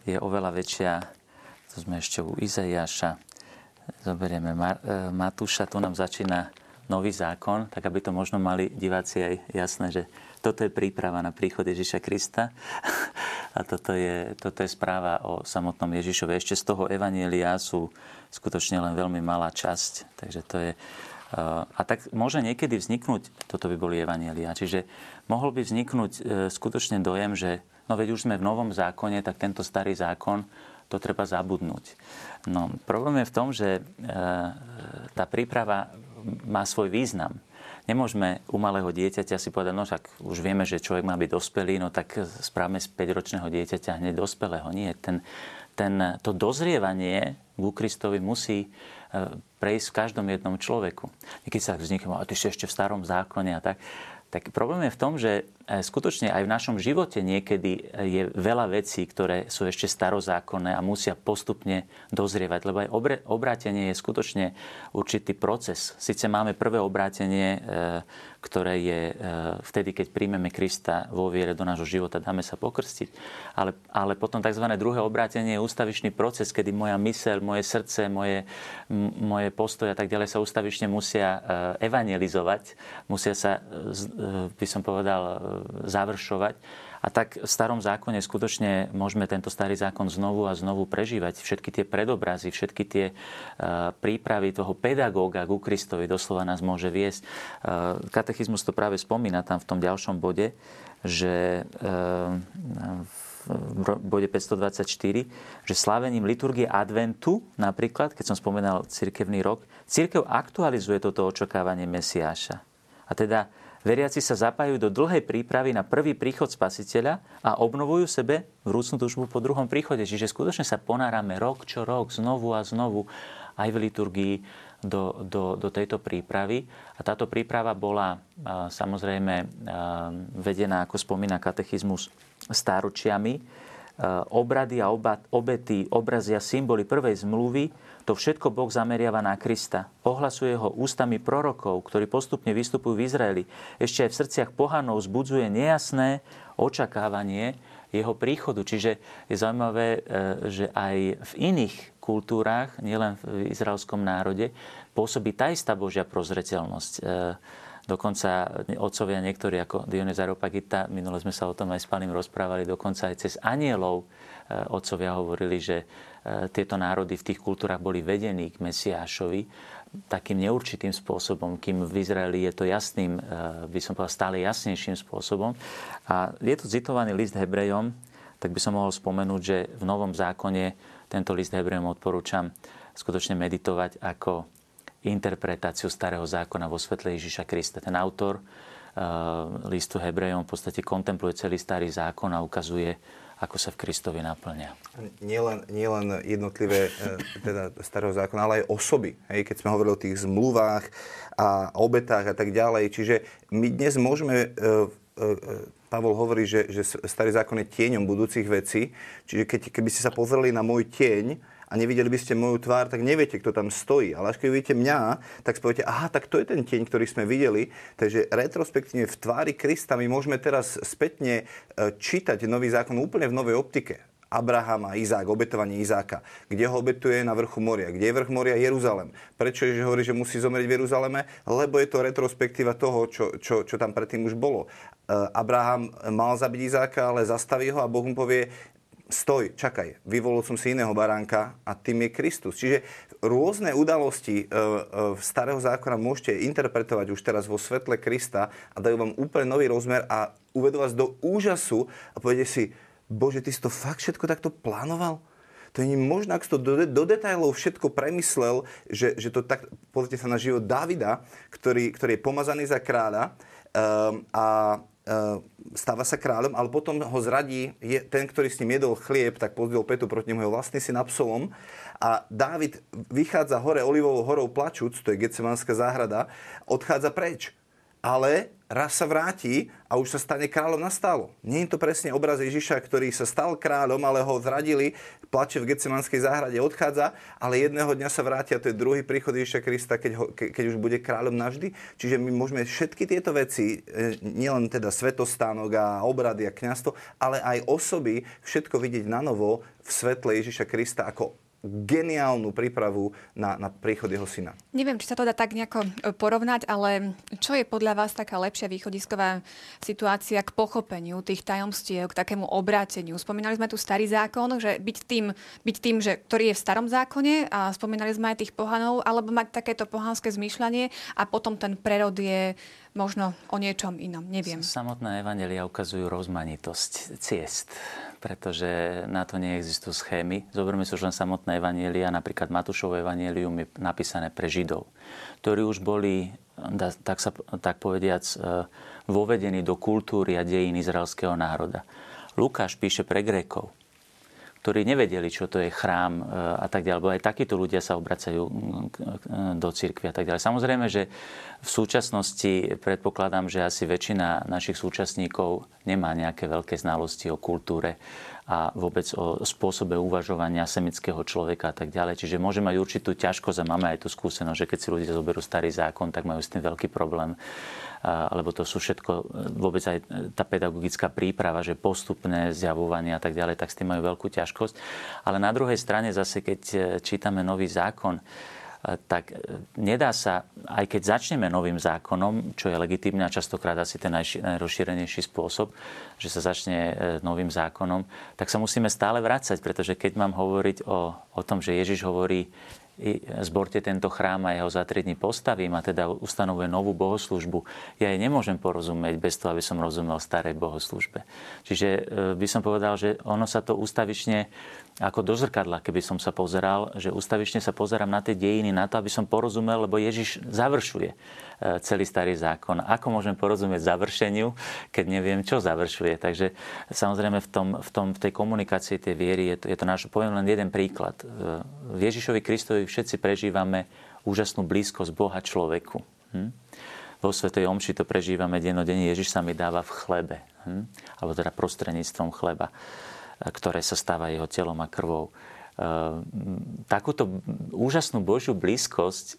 je oveľa väčšia, to sme ešte u Izaiáša, zoberieme Matúša, tu nám začína nový zákon, tak aby to možno mali diváci aj jasné, že toto je príprava na príchod Ježiša Krista a toto je, toto je správa o samotnom Ježišovi. Ešte z toho Evanielia sú skutočne len veľmi malá časť, takže to je... Eh, a tak môže niekedy vzniknúť, toto by boli Evanielia, čiže mohol by vzniknúť eh, skutočne dojem, že no veď už sme v novom zákone, tak tento starý zákon, to treba zabudnúť. No, problém je v tom, že eh, tá príprava má svoj význam nemôžeme u malého dieťaťa si povedať, no však už vieme, že človek má byť dospelý, no tak správame z 5-ročného dieťaťa hneď dospelého. Nie, ten, ten, to dozrievanie ku Kristovi musí e, prejsť v každom jednom človeku. Niekedy sa vznikne, a ty ešte v starom zákone a tak. Tak problém je v tom, že skutočne aj v našom živote niekedy je veľa vecí, ktoré sú ešte starozákonné a musia postupne dozrievať, lebo aj obrátenie je skutočne určitý proces. Sice máme prvé obrátenie, e, ktoré je e, vtedy, keď príjmeme Krista vo viere do nášho života, dáme sa pokrstiť. Ale, ale potom tzv. druhé obrátenie je ústavičný proces, kedy moja myseľ, moje srdce, moje, moje postoje a tak ďalej sa ústavične musia e, evangelizovať, musia sa, e, by som povedal, završovať. A tak v starom zákone skutočne môžeme tento starý zákon znovu a znovu prežívať. Všetky tie predobrazy, všetky tie uh, prípravy toho pedagóga ku Kristovi doslova nás môže viesť. Uh, katechizmus to práve spomína tam v tom ďalšom bode, že uh, v bode 524, že slavením liturgie adventu, napríklad, keď som spomenal cirkevný rok, cirkev aktualizuje toto očakávanie Mesiáša. A teda Veriaci sa zapájajú do dlhej prípravy na prvý príchod spasiteľa a obnovujú sebe vrúcnú túžbu po druhom príchode. Čiže skutočne sa ponárame rok čo rok, znovu a znovu aj v liturgii do, do, do tejto prípravy. A táto príprava bola samozrejme vedená, ako spomína katechizmus, stáročiami. Obrady a obety, obrazy a symboly prvej zmluvy to všetko Boh zameriava na Krista. Ohlasuje ho ústami prorokov, ktorí postupne vystupujú v Izraeli. Ešte aj v srdciach pohanov zbudzuje nejasné očakávanie jeho príchodu. Čiže je zaujímavé, e, že aj v iných kultúrach, nielen v izraelskom národe, pôsobí tá istá Božia prozreteľnosť. E, dokonca otcovia niektorí, ako Dionys Aropagita, minule sme sa o tom aj s Pánim rozprávali, dokonca aj cez anielov otcovia hovorili, že E, tieto národy v tých kultúrach boli vedení k Mesiášovi takým neurčitým spôsobom, kým v Izraeli je to jasným, e, by som povedal, stále jasnejším spôsobom. A je tu citovaný list Hebrejom, tak by som mohol spomenúť, že v Novom zákone tento list Hebrejom odporúčam skutočne meditovať ako interpretáciu starého zákona vo svetle Ježiša Krista. Ten autor listu Hebrejom v podstate kontempluje celý starý zákon a ukazuje ako sa v Kristovi naplňa. Nielen, nielen jednotlivé e, teda starého zákona, ale aj osoby. Hej, keď sme hovorili o tých zmluvách a obetách a tak ďalej. Čiže my dnes môžeme e, e, Pavol hovorí, že, že starý zákon je tieňom budúcich vecí. Čiže keď, keby ste sa pozreli na môj tieň, a nevideli by ste moju tvár, tak neviete, kto tam stojí. Ale až keď vidíte mňa, tak si poviete, aha, tak to je ten tieň, ktorý sme videli. Takže retrospektívne v tvári Krista my môžeme teraz spätne e, čítať nový zákon úplne v novej optike. Abraham a Izák, obetovanie Izáka. Kde ho obetuje na vrchu moria? Kde je vrch moria? Jeruzalem. Prečo je, že hovorí, že musí zomrieť v Jeruzaleme? Lebo je to retrospektíva toho, čo, čo, čo tam predtým už bolo. E, Abraham mal zabiť Izáka, ale zastaví ho a Boh mu povie, stoj, čakaj, vyvolil som si iného baránka a tým je Kristus. Čiže rôzne udalosti e, e, starého zákona môžete interpretovať už teraz vo svetle Krista a dajú vám úplne nový rozmer a uvedú vás do úžasu a povedete si, Bože, ty si to fakt všetko takto plánoval? To je možno, ak si to do, do detailov všetko premyslel, že, že to tak, pozrite sa na život Davida, ktorý, ktorý je pomazaný za kráľa um, a stáva sa kráľom, ale potom ho zradí je, ten, ktorý s ním jedol chlieb, tak pozdvihol petu proti nemu jeho vlastný syn Absalom. A Dávid vychádza hore Olivovou horou plačúc, to je Getsemanská záhrada, odchádza preč. Ale raz sa vráti a už sa stane kráľom nastálo. Nie je to presne obraz Ježiša, ktorý sa stal kráľom, ale ho zradili, plače v Getsemanskej záhrade, odchádza, ale jedného dňa sa vráti a to je druhý príchod Ježiša Krista, keď, ho, ke, keď už bude kráľom navždy. Čiže my môžeme všetky tieto veci, e, nielen teda svetostánok a obrady a kňastvo, ale aj osoby, všetko vidieť na novo v svetle Ježiša Krista ako geniálnu prípravu na, na príchod jeho syna. Neviem, či sa to dá tak nejako e, porovnať, ale čo je podľa vás taká lepšia východisková situácia k pochopeniu tých tajomstiev, k takému obráteniu? Spomínali sme tu starý zákon, že byť tým, byť tým že, ktorý je v starom zákone a spomínali sme aj tých pohanov, alebo mať takéto pohanské zmýšľanie a potom ten prerod je možno o niečom inom, neviem. Samotné evanelia ukazujú rozmanitosť ciest pretože na to neexistujú schémy. Zoberme si už len samotné evanielia, napríklad Matúšové evanielium je napísané pre Židov, ktorí už boli, tak, sa, tak povediac, e, vovedení do kultúry a dejín izraelského národa. Lukáš píše pre Grékov ktorí nevedeli, čo to je chrám e, a tak ďalej. Lebo aj takíto ľudia sa obracajú do cirkvi a tak ďalej. Samozrejme, že v súčasnosti predpokladám, že asi väčšina našich súčasníkov nemá nejaké veľké znalosti o kultúre a vôbec o spôsobe uvažovania semického človeka a tak ďalej. Čiže môže mať určitú ťažkosť a máme aj tú skúsenosť, že keď si ľudia zoberú starý zákon, tak majú s tým veľký problém alebo to sú všetko, vôbec aj tá pedagogická príprava, že postupné zjavovanie a tak ďalej, tak s tým majú veľkú ťažkosť. Ale na druhej strane zase, keď e, čítame nový zákon, tak nedá sa, aj keď začneme novým zákonom, čo je legitímne a častokrát asi ten najrozšírenejší spôsob, že sa začne novým zákonom, tak sa musíme stále vrácať, pretože keď mám hovoriť o, o tom, že Ježiš hovorí, zborte tento chrám a jeho za tri dní postavím a teda ustanovuje novú bohoslužbu, ja jej nemôžem porozumieť bez toho, aby som rozumel starej bohoslužbe. Čiže e, by som povedal, že ono sa to ustavične ako do zrkadla, keby som sa pozeral, že ustavične sa pozerám na tie dejiny, na to, aby som porozumel, lebo Ježiš završuje E, celý starý zákon. Ako môžem porozumieť završeniu, keď neviem, čo završuje. Takže samozrejme v, tom, v, tom, v tej komunikácii tej viery je to, je to náš, poviem len jeden príklad. E, v Ježišovi Kristovi všetci prežívame úžasnú blízkosť Boha človeku. Hm? Vo Svetej Omši to prežívame dennodenne. Ježiš sa mi dáva v chlebe. Hm? Alebo teda prostredníctvom chleba, ktoré sa stáva jeho telom a krvou. Takúto úžasnú Božiu blízkosť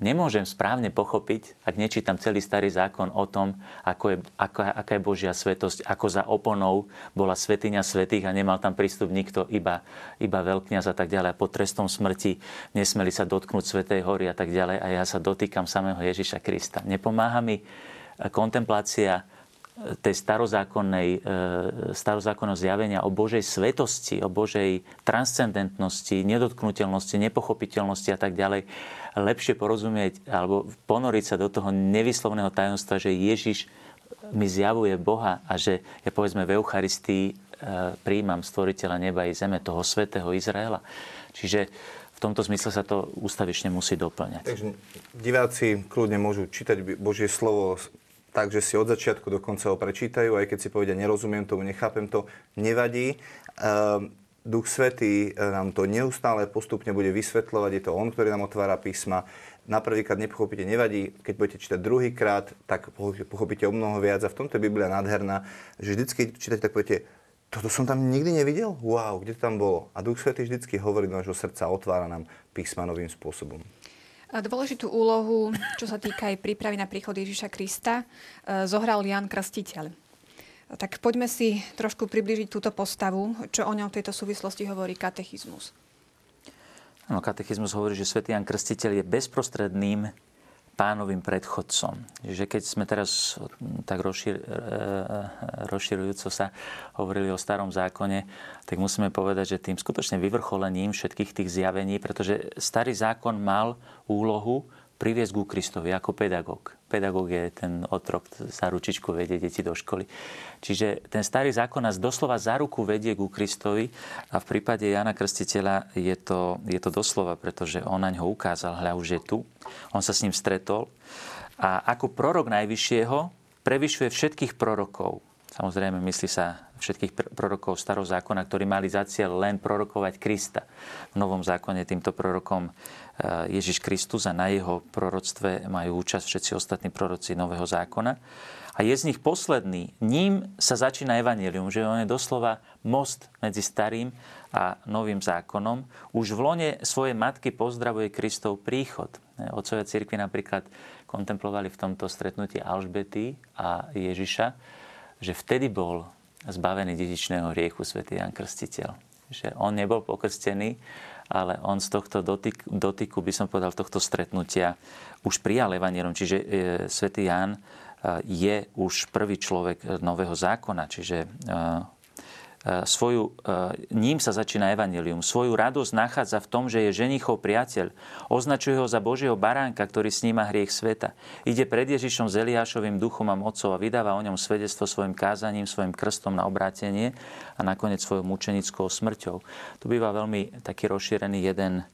nemôžem správne pochopiť, ak nečítam celý starý zákon o tom, ako je, ako, aká je Božia svetosť, ako za oponou bola svetiňa svetých a nemal tam prístup nikto, iba, iba veľkňaz a tak ďalej. A pod trestom smrti nesmeli sa dotknúť Svetej hory a tak ďalej. A ja sa dotýkam samého Ježiša Krista. Nepomáha mi kontemplácia tej starozákonnej, e, starozákonného zjavenia o Božej svetosti, o Božej transcendentnosti, nedotknutelnosti, nepochopiteľnosti a tak ďalej, lepšie porozumieť alebo ponoriť sa do toho nevyslovného tajomstva, že Ježiš mi zjavuje Boha a že ja povedzme v Eucharistii e, príjmam stvoriteľa neba i zeme, toho svetého Izraela. Čiže v tomto zmysle sa to ústavične musí doplňať. Takže diváci kľudne môžu čítať Božie slovo takže si od začiatku do konca ho prečítajú, aj keď si povedia, nerozumiem tomu, nechápem to, nevadí. Ehm, Duch Svetý e, nám to neustále postupne bude vysvetľovať, je to On, ktorý nám otvára písma. Na prvýkrát nepochopíte, nevadí, keď budete čítať druhýkrát, tak pochopíte o mnoho viac. A v tomto je Biblia nádherná, že vždycky čítate, tak poviete, toto som tam nikdy nevidel? Wow, kde to tam bolo? A Duch Svetý vždycky hovorí do nášho srdca, otvára nám písma novým spôsobom. Dôležitú úlohu, čo sa týka aj prípravy na príchod Ježiša Krista, e, zohral Jan Krstiteľ. Tak poďme si trošku približiť túto postavu, čo o ňom v tejto súvislosti hovorí katechizmus. No, katechizmus hovorí, že svätý Jan Krstiteľ je bezprostredným pánovým predchodcom. Že keď sme teraz tak rozšir, e, e, rozširujúco sa hovorili o starom zákone, tak musíme povedať, že tým skutočne vyvrcholením všetkých tých zjavení, pretože starý zákon mal úlohu priviesť ku Kristovi ako pedagóg. Pedagóg je ten otrok, za ručičku vedie deti do školy. Čiže ten starý zákon nás doslova za ruku vedie ku Kristovi a v prípade Jana Krstiteľa je to, je to doslova, pretože on na ňo ukázal, hľa už je tu, on sa s ním stretol a ako prorok najvyššieho prevyšuje všetkých prorokov. Samozrejme, myslí sa všetkých prorokov starého zákona, ktorí mali za cieľ len prorokovať Krista. V Novom zákone týmto prorokom Ježiš Kristus a na jeho proroctve majú účasť všetci ostatní proroci Nového zákona. A je z nich posledný. Ním sa začína evanelium, že on je doslova most medzi starým a novým zákonom. Už v lone svojej matky pozdravuje Kristov príchod. Eh, otcovia cirkvi napríklad kontemplovali v tomto stretnutí Alžbety a Ježiša, že vtedy bol zbavený dedičného hriechu svätý Jan Krstiteľ. Že on nebol pokrstený, ale on z tohto dotyk, dotyku, by som povedal, tohto stretnutia už prijal evanierom. Čiže e, svätý Ján e, je už prvý človek nového zákona, čiže e, E, svoju, e, ním sa začína evanelium. Svoju radosť nachádza v tom, že je ženichov priateľ. Označuje ho za Božieho baránka, ktorý sníma hriech sveta. Ide pred Ježišom s Eliášovým duchom a mocou a vydáva o ňom svedectvo svojim kázaním, svojim krstom na obrátenie a nakoniec svojou mučenickou smrťou. Tu býva veľmi taký rozšírený jeden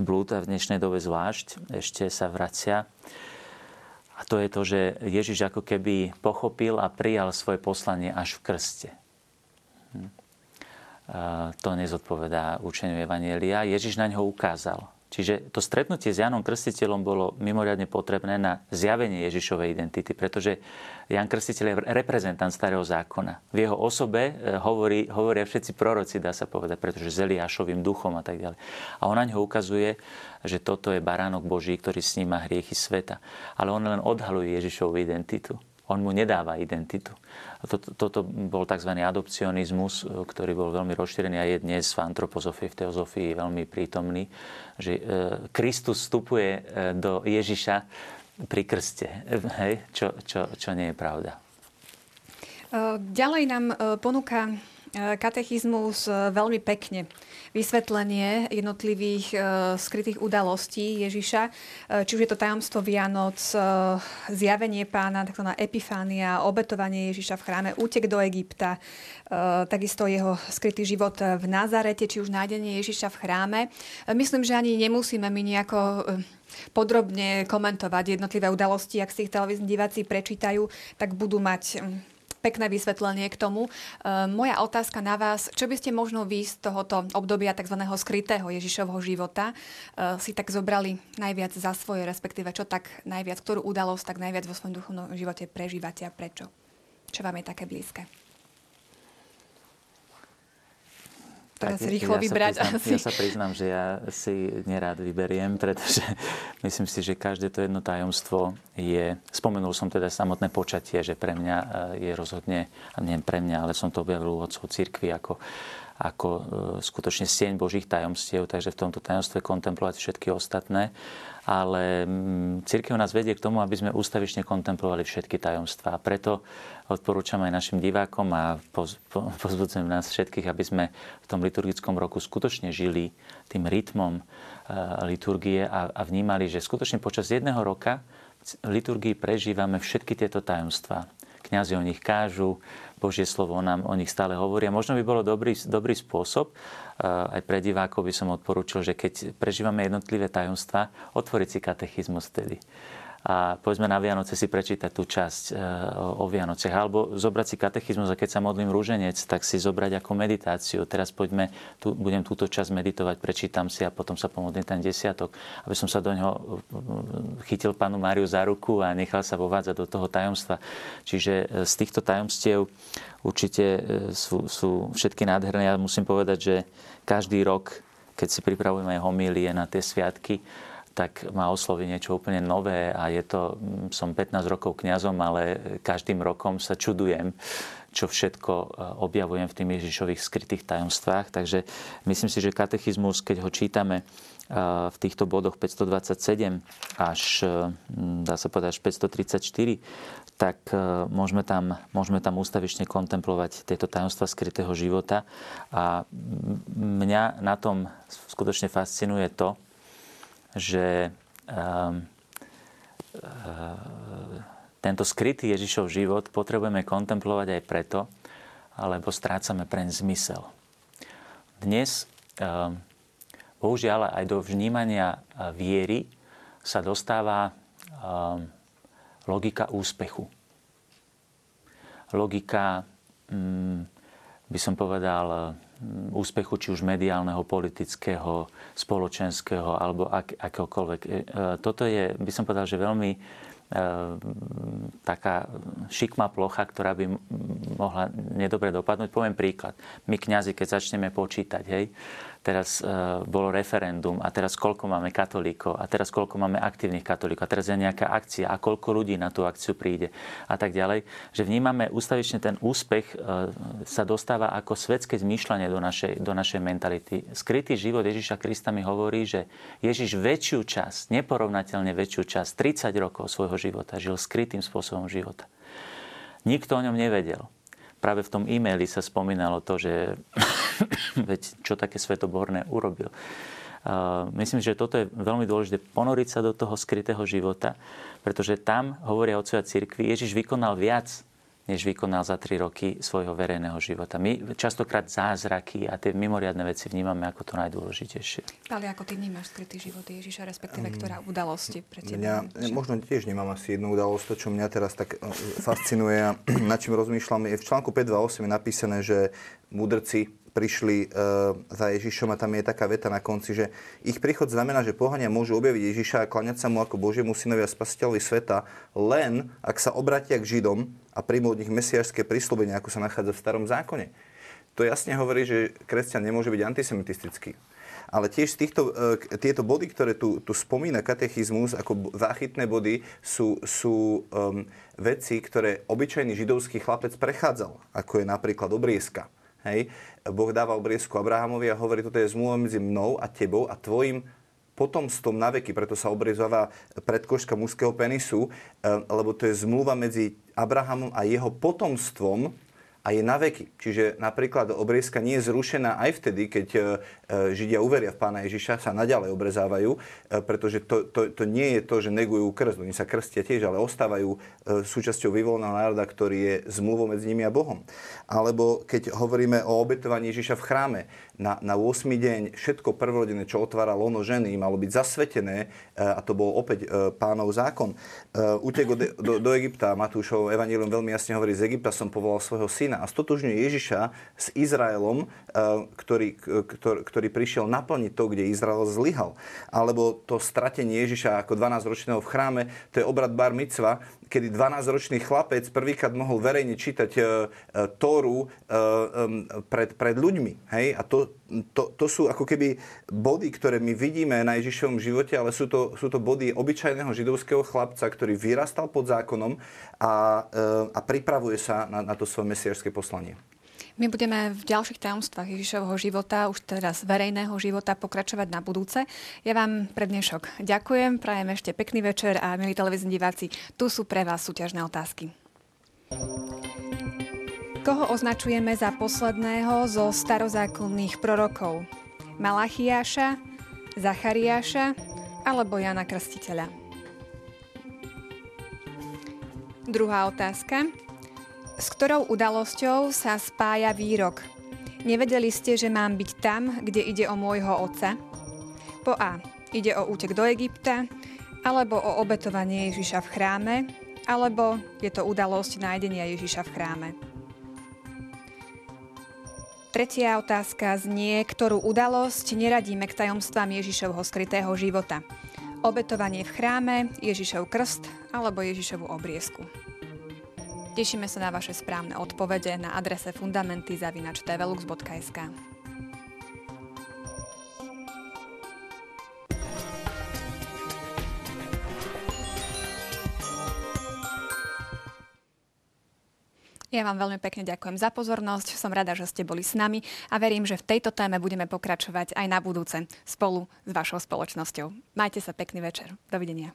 blúd a v dnešnej dobe zvlášť ešte sa vracia. A to je to, že Ježiš ako keby pochopil a prijal svoje poslanie až v krste to nezodpovedá učeniu Evanielia. Ježiš na ňo ukázal. Čiže to stretnutie s Janom Krstiteľom bolo mimoriadne potrebné na zjavenie Ježišovej identity, pretože Jan Krstiteľ je reprezentant starého zákona. V jeho osobe e, hovorí, hovoria všetci proroci, dá sa povedať, pretože s Eliášovým duchom a tak ďalej. A on na ňo ukazuje, že toto je baránok Boží, ktorý sníma hriechy sveta. Ale on len odhaluje Ježišovu identitu. On mu nedáva identitu. Toto, toto bol tzv. adopcionizmus, ktorý bol veľmi rozšírený a je dnes v antropozofii, v teozofii veľmi prítomný, že e, Kristus vstupuje e, do Ježiša pri krste, hej? Čo, čo, čo nie je pravda. E, ďalej nám ponúka katechizmus veľmi pekne vysvetlenie jednotlivých uh, skrytých udalostí Ježiša, uh, či už je to tajomstvo Vianoc, uh, zjavenie pána, takzvaná epifánia, obetovanie Ježiša v chráme, útek do Egypta, takisto jeho skrytý život v Nazarete, či už nájdenie Ježiša v chráme. Myslím, že ani nemusíme my nejako podrobne komentovať jednotlivé udalosti, ak si ich televízni diváci prečítajú, tak budú mať pekné vysvetlenie k tomu. E, moja otázka na vás, čo by ste možno vy z tohoto obdobia tzv. skrytého Ježišovho života e, si tak zobrali najviac za svoje, respektíve čo tak najviac, ktorú udalosť tak najviac vo svojom duchovnom živote prežívate a prečo? Čo vám je také blízke? Tak si rýchlo ja vybrať. Sa priznám, asi. Ja sa priznám, že ja si nerád vyberiem, pretože myslím si, že každé to jedno tajomstvo je... Spomenul som teda samotné počatie, že pre mňa e, je rozhodne, a nie pre mňa, ale som to objavil u otcov cirkvi ako ako e, skutočne sieň Božích tajomstiev, takže v tomto tajomstve kontemplovať všetky ostatné. Ale mm, církev nás vedie k tomu, aby sme ústavične kontemplovali všetky tajomstvá. Preto odporúčam aj našim divákom a pozbudzujem nás všetkých, aby sme v tom liturgickom roku skutočne žili tým rytmom e, liturgie a, a vnímali, že skutočne počas jedného roka v liturgii prežívame všetky tieto tajomstvá. Kňazi o nich kážu, Božie slovo nám o nich stále hovorí. A možno by bolo dobrý, dobrý spôsob, eh, aj pre divákov by som odporúčil, že keď prežívame jednotlivé tajomstvá, otvoriť si katechizmus vtedy a povedzme na Vianoce si prečítať tú časť e, o, Vianociach. Alebo zobrať si katechizmus a keď sa modlím rúženec, tak si zobrať ako meditáciu. Teraz poďme, tu, budem túto časť meditovať, prečítam si a potom sa pomodlím ten desiatok, aby som sa do ňoho e, chytil pánu Máriu za ruku a nechal sa vovádzať do toho tajomstva. Čiže e, z týchto tajomstiev určite sú, sú všetky nádherné. Ja musím povedať, že každý rok, keď si pripravujeme homílie na tie sviatky, tak ma osloví niečo úplne nové a je to, mm, som 15 rokov kňazom, ale každým rokom sa čudujem, čo všetko objavujem v tých Ježišových skrytých tajomstvách. Takže myslím si, že katechizmus, keď ho čítame v týchto bodoch 527 až, dá sa povedať, až 534, tak môžeme tam, môžeme tam ústavične kontemplovať tieto tajomstva skrytého života. A mňa na tom skutočne fascinuje to, že um, tento skrytý Ježišov život potrebujeme kontemplovať aj preto, lebo strácame preň zmysel. Dnes, ehm, bohužiaľ, aj do vnímania viery sa dostáva logika úspechu. Logika, mm, by som povedal, úspechu či už mediálneho, politického, spoločenského alebo ak, akéhokoľvek. E, toto je, by som povedal, že veľmi Ehm, taká šikma plocha, ktorá by mohla nedobre dopadnúť. Poviem príklad. My kňazi, keď začneme počítať, hej, teraz uh, bolo referendum a teraz koľko máme katolíkov a teraz koľko máme aktívnych katolíkov a teraz je nejaká akcia a koľko ľudí na tú akciu príde a tak ďalej, že vnímame ústavične ten úspech uh, sa dostáva ako svetské zmýšľanie do našej, do našej mentality. Skrytý život Ježiša Krista mi hovorí, že Ježiš väčšiu časť, neporovnateľne väčšiu časť, 30 rokov svojho života žil skrytým spôsobom života. Nikto o ňom nevedel práve v tom e-maili sa spomínalo to, že veď čo také svetoborné urobil. Myslím, že toto je veľmi dôležité, ponoriť sa do toho skrytého života, pretože tam, hovoria otcovia cirkvi, Ježiš vykonal viac než vykonal za tri roky svojho verejného života. My častokrát zázraky a tie mimoriadne veci vnímame ako to najdôležitejšie. Ale ako ty vnímaš skrytý život Ježiša, respektíve ktorá udalosti pre teba? Mňa, možno tiež nemám asi jednu udalosť, to, čo mňa teraz tak e, fascinuje a nad čím rozmýšľam, je v článku 528 je napísané, že mudrci prišli uh, za Ježišom a tam je taká veta na konci, že ich príchod znamená, že pohania môžu objaviť Ježiša a klaňať sa mu ako Božiemu synovi a spasiteľovi sveta, len ak sa obratia k Židom a príjmu od nich mesiašské prísľubenie, ako sa nachádza v starom zákone. To jasne hovorí, že kresťan nemôže byť antisemitistický. Ale tiež týchto, uh, tieto body, ktoré tu, tu spomína katechizmus ako záchytné body, sú, sú um, veci, ktoré obyčajný židovský chlapec prechádzal, ako je napríklad obriezka. Hej. Boh dáva obriezku Abrahamovi a hovorí, toto je zmluva medzi mnou a tebou a tvojim potomstvom na veky, preto sa obrezová predkoška mužského penisu, eh, lebo to je zmluva medzi Abrahamom a jeho potomstvom, a je na veky. Čiže napríklad obriezka nie je zrušená aj vtedy, keď e, e, Židia uveria v Pána Ježiša, sa naďalej obrezávajú, e, pretože to, to, to nie je to, že negujú krst. Oni sa krstia tiež, ale ostávajú súčasťou vyvoleného národa, ktorý je zmluvou medzi nimi a Bohom. Alebo keď hovoríme o obetovaní Ježiša v chráme, na, na 8. deň všetko prvorodené, čo otvára lono ženy, malo byť zasvetené a to bol opäť pánov zákon. Utek do, do, do Egypta, Matúšov Evangelium veľmi jasne hovorí, z Egypta som povolal svojho syna a stotožňuje Ježiša s Izraelom, eh, ktorý, ktorý, ktorý prišiel naplniť to, kde Izrael zlyhal. Alebo to stratenie Ježiša ako 12-ročného v chráme, to je obrad bar mitzva, kedy 12-ročný chlapec prvýkrát mohol verejne čítať e, e, Tóru e, pred, pred ľuďmi. Hej? A to, to, to sú ako keby body, ktoré my vidíme na Ježišovom živote, ale sú to, sú to body obyčajného židovského chlapca, ktorý vyrastal pod zákonom a, a pripravuje sa na, na to svoje mesiarské poslanie. My budeme v ďalších tajomstvách Ježišovho života, už teraz verejného života, pokračovať na budúce. Ja vám pre dnešok ďakujem, prajem ešte pekný večer a milí televízni diváci, tu sú pre vás súťažné otázky. Koho označujeme za posledného zo starozákonných prorokov? Malachiáša, Zachariáša alebo Jana Krstiteľa? Druhá otázka. S ktorou udalosťou sa spája výrok? Nevedeli ste, že mám byť tam, kde ide o môjho otca? Po A. Ide o útek do Egypta, alebo o obetovanie Ježiša v chráme, alebo je to udalosť nájdenia Ježiša v chráme. Tretia otázka znie, ktorú udalosť neradíme k tajomstvám Ježišovho skrytého života. Obetovanie v chráme, Ježišov krst alebo Ježišovu obriezku. Tešíme sa na vaše správne odpovede na adrese fundamenty.tvlux.sk. Ja vám veľmi pekne ďakujem za pozornosť, som rada, že ste boli s nami a verím, že v tejto téme budeme pokračovať aj na budúce spolu s vašou spoločnosťou. Majte sa pekný večer. Dovidenia.